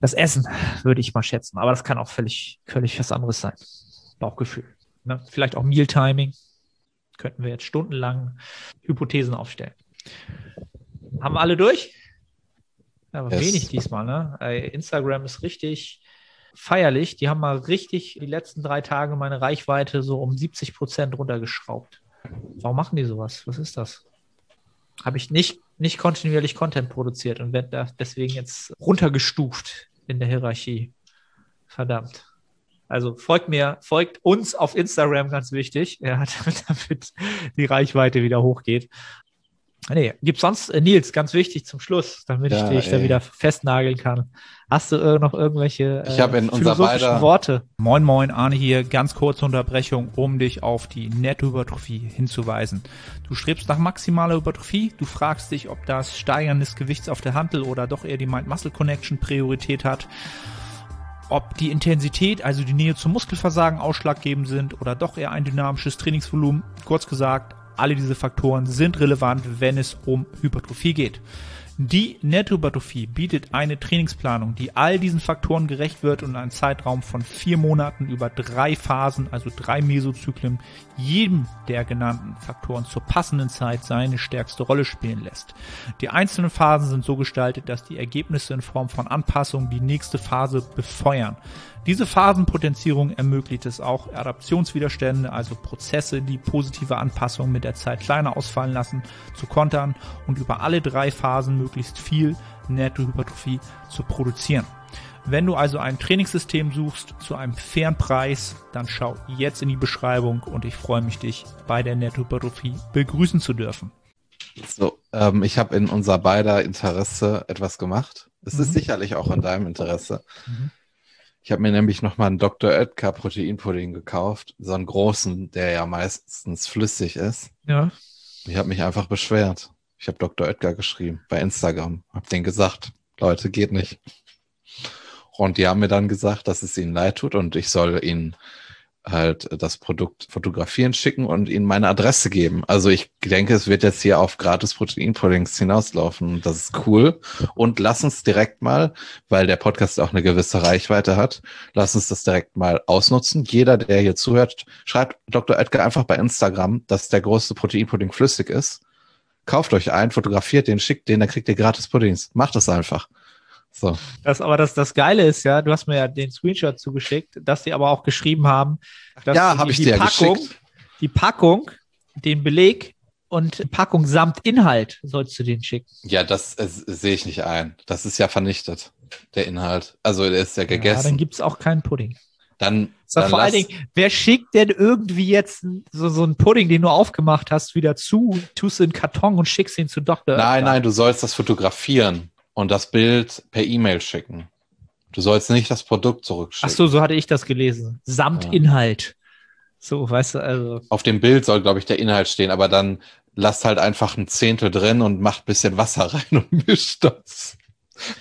S2: das Essen, würde ich mal schätzen. Aber das kann auch völlig, völlig was anderes sein. Bauchgefühl. Ne? Vielleicht auch Mealtiming könnten wir jetzt stundenlang Hypothesen aufstellen. Haben wir alle durch? Aber yes. wenig diesmal, ne? Instagram ist richtig feierlich. Die haben mal richtig die letzten drei Tage meine Reichweite so um 70 Prozent runtergeschraubt. Warum machen die sowas? Was ist das? Habe ich nicht, nicht kontinuierlich Content produziert und werde deswegen jetzt runtergestuft in der Hierarchie. Verdammt. Also folgt mir, folgt uns auf Instagram, ganz wichtig, ja, damit die Reichweite wieder hochgeht. Nee, gibt sonst, äh, Nils, ganz wichtig zum Schluss, damit ja, ich dich ey. da wieder festnageln kann. Hast du äh, noch irgendwelche
S3: ich äh, in unser beider
S2: Worte?
S1: Moin, moin, Arne hier. Ganz kurze Unterbrechung, um dich auf die Nettohypertrophie hinzuweisen. Du strebst nach maximaler Hypertrophie. Du fragst dich, ob das Steigern des Gewichts auf der Handel oder doch eher die Mind-Muscle-Connection Priorität hat ob die Intensität, also die Nähe zum Muskelversagen ausschlaggebend sind oder doch eher ein dynamisches Trainingsvolumen. Kurz gesagt, alle diese Faktoren sind relevant, wenn es um Hypertrophie geht. Die Nettohypertrophie bietet eine Trainingsplanung, die all diesen Faktoren gerecht wird und in einem Zeitraum von vier Monaten über drei Phasen, also drei Mesozyklen, jedem der genannten Faktoren zur passenden Zeit seine stärkste Rolle spielen lässt. Die einzelnen Phasen sind so gestaltet, dass die Ergebnisse in Form von Anpassungen die nächste Phase befeuern. Diese Phasenpotenzierung ermöglicht es auch, Adaptionswiderstände, also Prozesse, die positive Anpassungen mit der Zeit kleiner ausfallen lassen, zu kontern und über alle drei Phasen möglichst viel Nettohypertrophie zu produzieren. Wenn du also ein Trainingssystem suchst zu einem fairen Preis, dann schau jetzt in die Beschreibung und ich freue mich, dich bei der Nettohypertrophie begrüßen zu dürfen.
S3: So, ähm, ich habe in unser beider Interesse etwas gemacht. Es mhm. ist sicherlich auch in deinem Interesse. Mhm. Ich habe mir nämlich nochmal einen Dr. Oetker Proteinpudding gekauft, so einen großen, der ja meistens flüssig ist.
S2: Ja.
S3: Ich habe mich einfach beschwert. Ich habe Dr. Oetker geschrieben bei Instagram, habe denen gesagt, Leute, geht nicht. Und die haben mir dann gesagt, dass es ihnen leid tut und ich soll ihnen halt das Produkt fotografieren, schicken und ihnen meine Adresse geben. Also ich denke, es wird jetzt hier auf gratis Proteinpuddings hinauslaufen. Das ist cool. Und lass uns direkt mal, weil der Podcast auch eine gewisse Reichweite hat, lass uns das direkt mal ausnutzen. Jeder, der hier zuhört, schreibt Dr. Edgar einfach bei Instagram, dass der größte Proteinpudding flüssig ist. Kauft euch einen, fotografiert den, schickt den, dann kriegt ihr gratis Puddings. Macht das einfach. So.
S2: Das, aber das, das Geile ist ja, du hast mir ja den Screenshot zugeschickt, dass sie aber auch geschrieben haben, dass
S3: ja, habe ich
S2: die
S3: dir
S2: Packung,
S3: geschickt.
S2: die Packung, den Beleg und Packung samt Inhalt sollst du den schicken.
S3: Ja, das äh, sehe ich nicht ein. Das ist ja vernichtet, der Inhalt. Also der ist ja gegessen. Ja,
S2: dann gibt's auch keinen Pudding.
S3: Dann, dann
S2: vor allen Dingen, wer schickt denn irgendwie jetzt so, so einen Pudding, den du aufgemacht hast, wieder zu, tust du in Karton und schickst ihn zu Doktor?
S3: Nein, nein, du sollst das fotografieren und das Bild per E-Mail schicken. Du sollst nicht das Produkt zurückschicken.
S2: Ach so, so hatte ich das gelesen. Samt ja. Inhalt. So, weißt du, also.
S3: Auf dem Bild soll, glaube ich, der Inhalt stehen, aber dann lasst halt einfach ein Zehntel drin und macht bisschen Wasser rein und mischt das.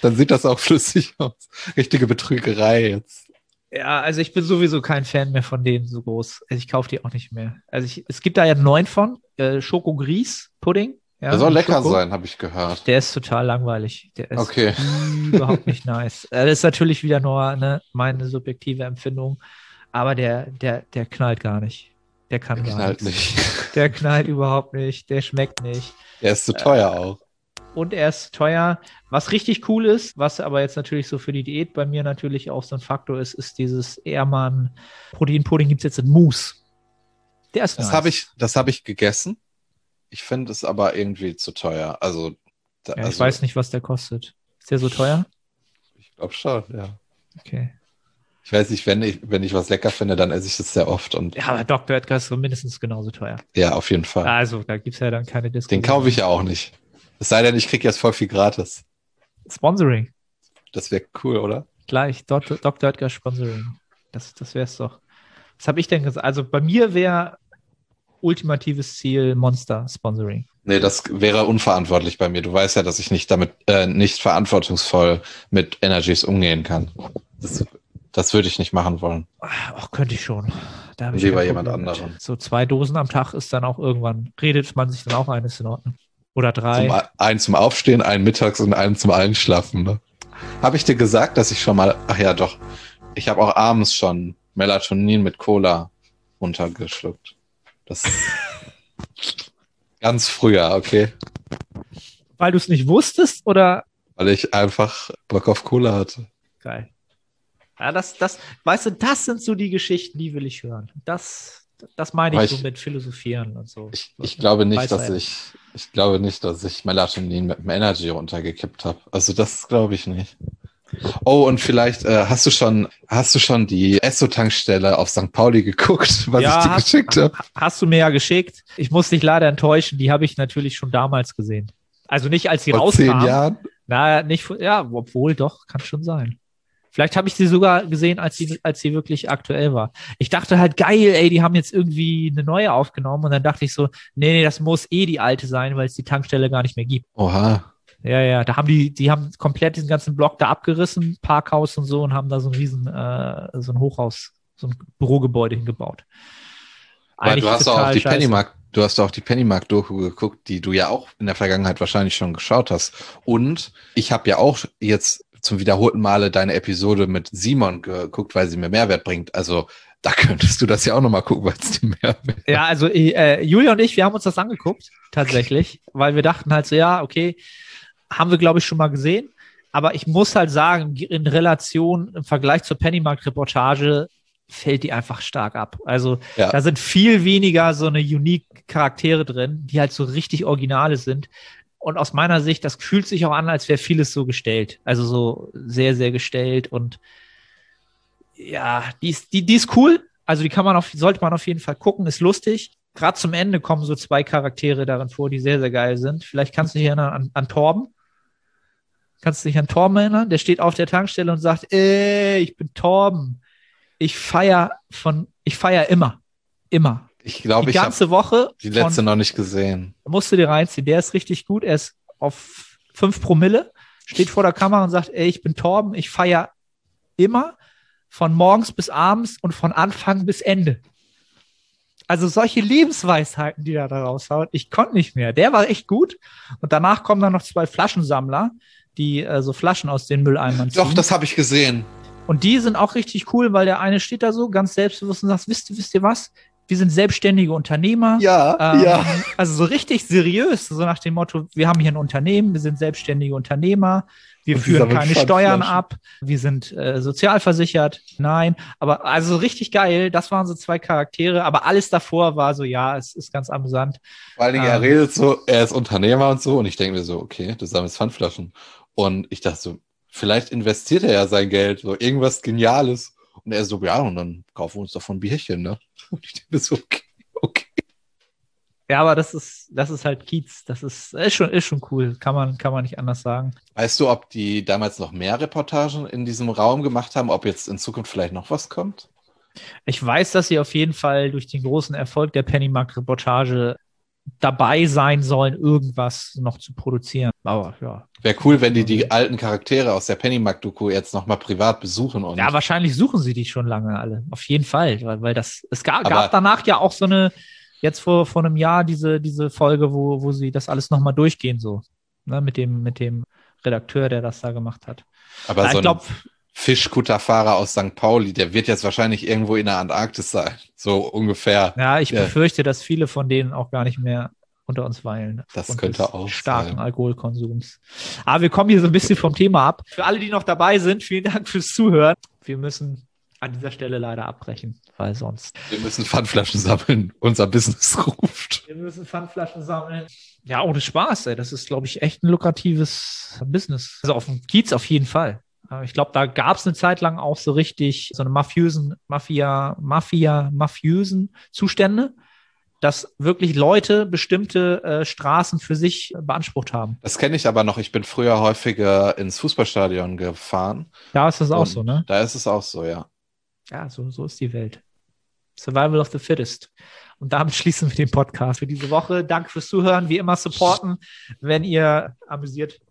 S3: Dann sieht das auch flüssig aus. Richtige Betrügerei jetzt.
S2: Ja, also ich bin sowieso kein Fan mehr von denen so groß. Also ich kaufe die auch nicht mehr. Also ich, es gibt da ja neun von, äh, Schoko Gries Pudding.
S3: Ja, der soll lecker Schoko. sein, habe ich gehört.
S2: Der ist total langweilig. Der ist
S3: okay.
S2: überhaupt nicht nice. Das ist natürlich wieder nur ne, meine subjektive Empfindung, aber der, der, der knallt gar nicht. Der kann der gar knallt
S3: nichts.
S2: nicht. Der knallt überhaupt nicht. Der schmeckt nicht.
S3: Der ist zu teuer äh, auch.
S2: Und er ist teuer. Was richtig cool ist, was aber jetzt natürlich so für die Diät bei mir natürlich auch so ein Faktor ist, ist dieses Ehrmann Proteinpudding gibt es jetzt in Mousse.
S3: Der ist Das nice. habe ich, das habe ich gegessen. Ich finde es aber irgendwie zu teuer. Also,
S2: da,
S3: ja,
S2: ich
S3: also,
S2: weiß nicht, was der kostet. Ist der so teuer?
S3: Ich glaube schon, ja.
S2: Okay.
S3: Ich weiß nicht, wenn ich, wenn ich was lecker finde, dann esse ich das sehr oft. Und
S2: Ja, aber Dr. Edgar ist so mindestens genauso teuer.
S3: ja, auf jeden Fall.
S2: Also, da gibt's ja dann keine Diskussion.
S3: Den kaufe ich ja auch nicht. Es sei denn, ich kriege jetzt voll viel gratis.
S2: Sponsoring.
S3: Das wäre cool, oder?
S2: Gleich, Dr. Dr. Edgar Sponsoring. Das, das wär's doch. Was habe ich denn gesagt? Also bei mir wäre ultimatives Ziel Monster Sponsoring.
S3: Nee, das wäre unverantwortlich bei mir. Du weißt ja, dass ich nicht damit, äh, nicht verantwortungsvoll mit Energies umgehen kann. Das, das würde ich nicht machen wollen.
S2: Ach, könnte ich schon. Da
S3: Lieber jemand anderen.
S2: So zwei Dosen am Tag ist dann auch irgendwann, redet man sich dann auch ein, ist in Ordnung. Oder drei.
S3: Zum, einen zum Aufstehen, einen mittags und einen zum Einschlafen. Ne? Habe ich dir gesagt, dass ich schon mal, ach ja, doch, ich habe auch abends schon Melatonin mit Cola runtergeschluckt. Das ganz früher, okay.
S2: Weil du es nicht wusstest oder
S3: Weil ich einfach Bock auf Cola hatte.
S2: geil. Ja, das, das, weißt du, das sind so die Geschichten, die will ich hören. Das, das meine
S3: Aber
S2: ich so
S3: ich-
S2: mit Philosophieren und so.
S3: Ich, ich glaube nicht, dass
S2: Weisheit.
S3: ich, ich glaube nicht, dass ich Melatonin mit dem Energy runtergekippt habe. Also das glaube ich nicht. Oh, und vielleicht äh, hast du schon, hast du schon die Esso-Tankstelle auf St. Pauli geguckt, was
S2: Ja,
S3: ich dir
S2: hast-
S3: geschickt habe?
S2: Hast du mir ja geschickt. Ich muss dich leider enttäuschen, die habe ich natürlich schon damals gesehen. Also nicht als sie
S3: Vor
S2: rauskam.
S3: zehn Jahren?
S2: Na, nicht, ja, obwohl doch, kann schon sein. Vielleicht habe ich sie sogar gesehen, als sie, als sie wirklich aktuell war. Ich dachte halt, geil, ey, die haben jetzt irgendwie eine neue aufgenommen und dann dachte ich so, nee, nee, das muss eh die alte sein, weil es die Tankstelle gar nicht mehr gibt.
S3: Oha.
S2: Ja, ja, da haben die, die haben komplett diesen ganzen Block da abgerissen, Parkhaus und so und haben da so ein riesen, äh, so ein Hochhaus, so ein Bürogebäude hingebaut.
S3: Weil du hast auch die
S2: scheiße.
S3: Pennymark, du hast auch die Pennymark-Doku geguckt, die du ja auch in der Vergangenheit wahrscheinlich schon geschaut hast. Und ich habe ja auch jetzt zum wiederholten Male deine Episode mit Simon geguckt, weil sie mir Mehrwert bringt. Also da könntest du das ja auch nochmal gucken, weil es dir Mehrwert
S2: Ja, also äh, Julia und ich, wir haben uns das angeguckt, tatsächlich, weil wir dachten halt so, ja, okay, haben wir, glaube ich, schon mal gesehen. Aber ich muss halt sagen, in Relation im Vergleich zur Pennymark-Reportage fällt die einfach stark ab. Also
S3: Ja.
S2: da sind viel weniger so eine unique Charaktere drin, die halt so richtig Originale sind. Und aus meiner Sicht, das fühlt sich auch an, als wäre vieles so gestellt. Also so sehr, sehr gestellt und ja, die ist, die, die ist cool. Also die kann man auf, sollte man auf jeden Fall gucken, ist lustig. Gerade zum Ende kommen so zwei Charaktere darin vor, die sehr, sehr geil sind. Vielleicht kannst du dich erinnern an, an Torben. Kannst du dich an Torben erinnern? Der steht auf der Tankstelle und sagt, ey, ich bin Torben. Ich feier von, ich feier immer. Immer.
S3: Ich glaube,
S2: Die
S3: ich habe
S2: ganze Woche
S3: die letzte
S2: von,
S3: noch nicht gesehen.
S2: musst du dir reinziehen. Der ist richtig gut. Er ist auf fünf Promille, steht vor der Kamera und sagt, ey, ich bin Torben, ich feier immer von morgens bis abends und von Anfang bis Ende. Also solche Lebensweisheiten, die er da raushaut, ich konnte nicht mehr. Der war echt gut. Und danach kommen dann noch zwei Flaschensammler, die äh, so Flaschen aus den Mülleimern ziehen.
S3: Doch, das habe ich gesehen.
S2: Und die sind auch richtig cool, weil der eine steht da so ganz selbstbewusst und sagt, wisst, ihr- wisst ihr was? Wir sind selbstständige Unternehmer.
S3: Ja,
S2: Ähm,
S3: ja.
S2: Also so richtig seriös, so nach dem Motto, wir haben hier ein Unternehmen, wir sind selbstständige Unternehmer, wir
S3: Und
S2: führen keine Steuern ab, wir sind äh, sozialversichert, nein, aber also richtig geil, das waren so zwei Charaktere, aber alles davor war so, ja, es ist ganz amüsant.
S3: Vor allen Dingen, er
S2: Ähm.
S3: redet so, er ist Unternehmer und so. Und ich denke mir so, okay, du sammelst Pfandflaschen. Und ich dachte so, vielleicht investiert er ja sein Geld, so irgendwas Geniales. Und er so, ja, und dann kaufen wir uns davon ein Bierchen, ne? Und ich denke so, okay, okay.
S2: Ja, aber das ist, das ist halt Kiez, das ist, ist schon, ist schon cool, kann man, kann man nicht anders sagen.
S3: Weißt du, ob die damals noch mehr Reportagen in diesem Raum gemacht haben, ob jetzt in Zukunft vielleicht noch was kommt?
S2: Ich weiß, dass sie auf jeden Fall durch den großen Erfolg der Pennymark-Reportage dabei sein sollen, irgendwas noch zu produzieren. Aber ja.
S3: Wäre cool, wenn die die alten Charaktere aus der Pennymark-Doku jetzt nochmal privat besuchen und
S2: Ja, wahrscheinlich suchen sie die schon lange alle. Auf jeden Fall. Weil, weil das, es gab, gab danach ja auch so eine, jetzt vor, vor einem Jahr diese, diese Folge, wo, wo sie das alles nochmal durchgehen, so. Ne, mit dem, mit dem Redakteur, der das da gemacht hat.
S3: aber
S2: Ja,
S3: so
S2: ich glaube,
S3: Fischkutterfahrer aus St. Pauli, der wird jetzt wahrscheinlich irgendwo in der Antarktis sein. So ungefähr.
S2: ja, ich
S3: Ja.
S2: befürchte, dass viele von denen auch gar nicht mehr unter uns weilen.
S3: Das könnte auch
S2: starken
S3: sein.
S2: Alkoholkonsums. Aber wir kommen hier so ein bisschen vom Thema ab. Für alle, die noch dabei sind, vielen Dank fürs Zuhören. Wir müssen an dieser Stelle leider abbrechen, weil sonst.
S3: Wir müssen Pfandflaschen sammeln. Unser Business ruft.
S2: Wir müssen Pfandflaschen sammeln. Ja, ohne Spaß, ey. Das ist, glaube ich, echt ein lukratives Business. Also auf dem Kiez auf jeden Fall. Äh, ich glaube, da gab es eine Zeit lang auch so richtig so eine mafiösen, Mafia, Mafia, mafiösen Zustände, dass wirklich Leute bestimmte äh, Straßen für sich beansprucht haben.
S3: Das kenne ich aber noch. Ich bin früher häufiger ins Fußballstadion gefahren.
S2: Da ist das auch so, ne?
S3: Da ist es auch so, ja.
S2: Ja, so, so ist die Welt. Survival of the Fittest. Und damit schließen wir den Podcast für diese Woche. Danke fürs Zuhören. Wie immer supporten, wenn ihr amüsiert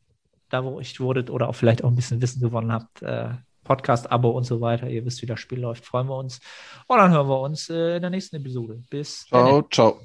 S2: dadurch wurdet oder auch vielleicht auch ein bisschen Wissen gewonnen habt. Äh, Podcast-Abo und so weiter. Ihr wisst, wie das Spiel läuft. Freuen wir uns. Und dann hören wir uns äh, in der nächsten Episode. Bis
S3: Ciao, ciao.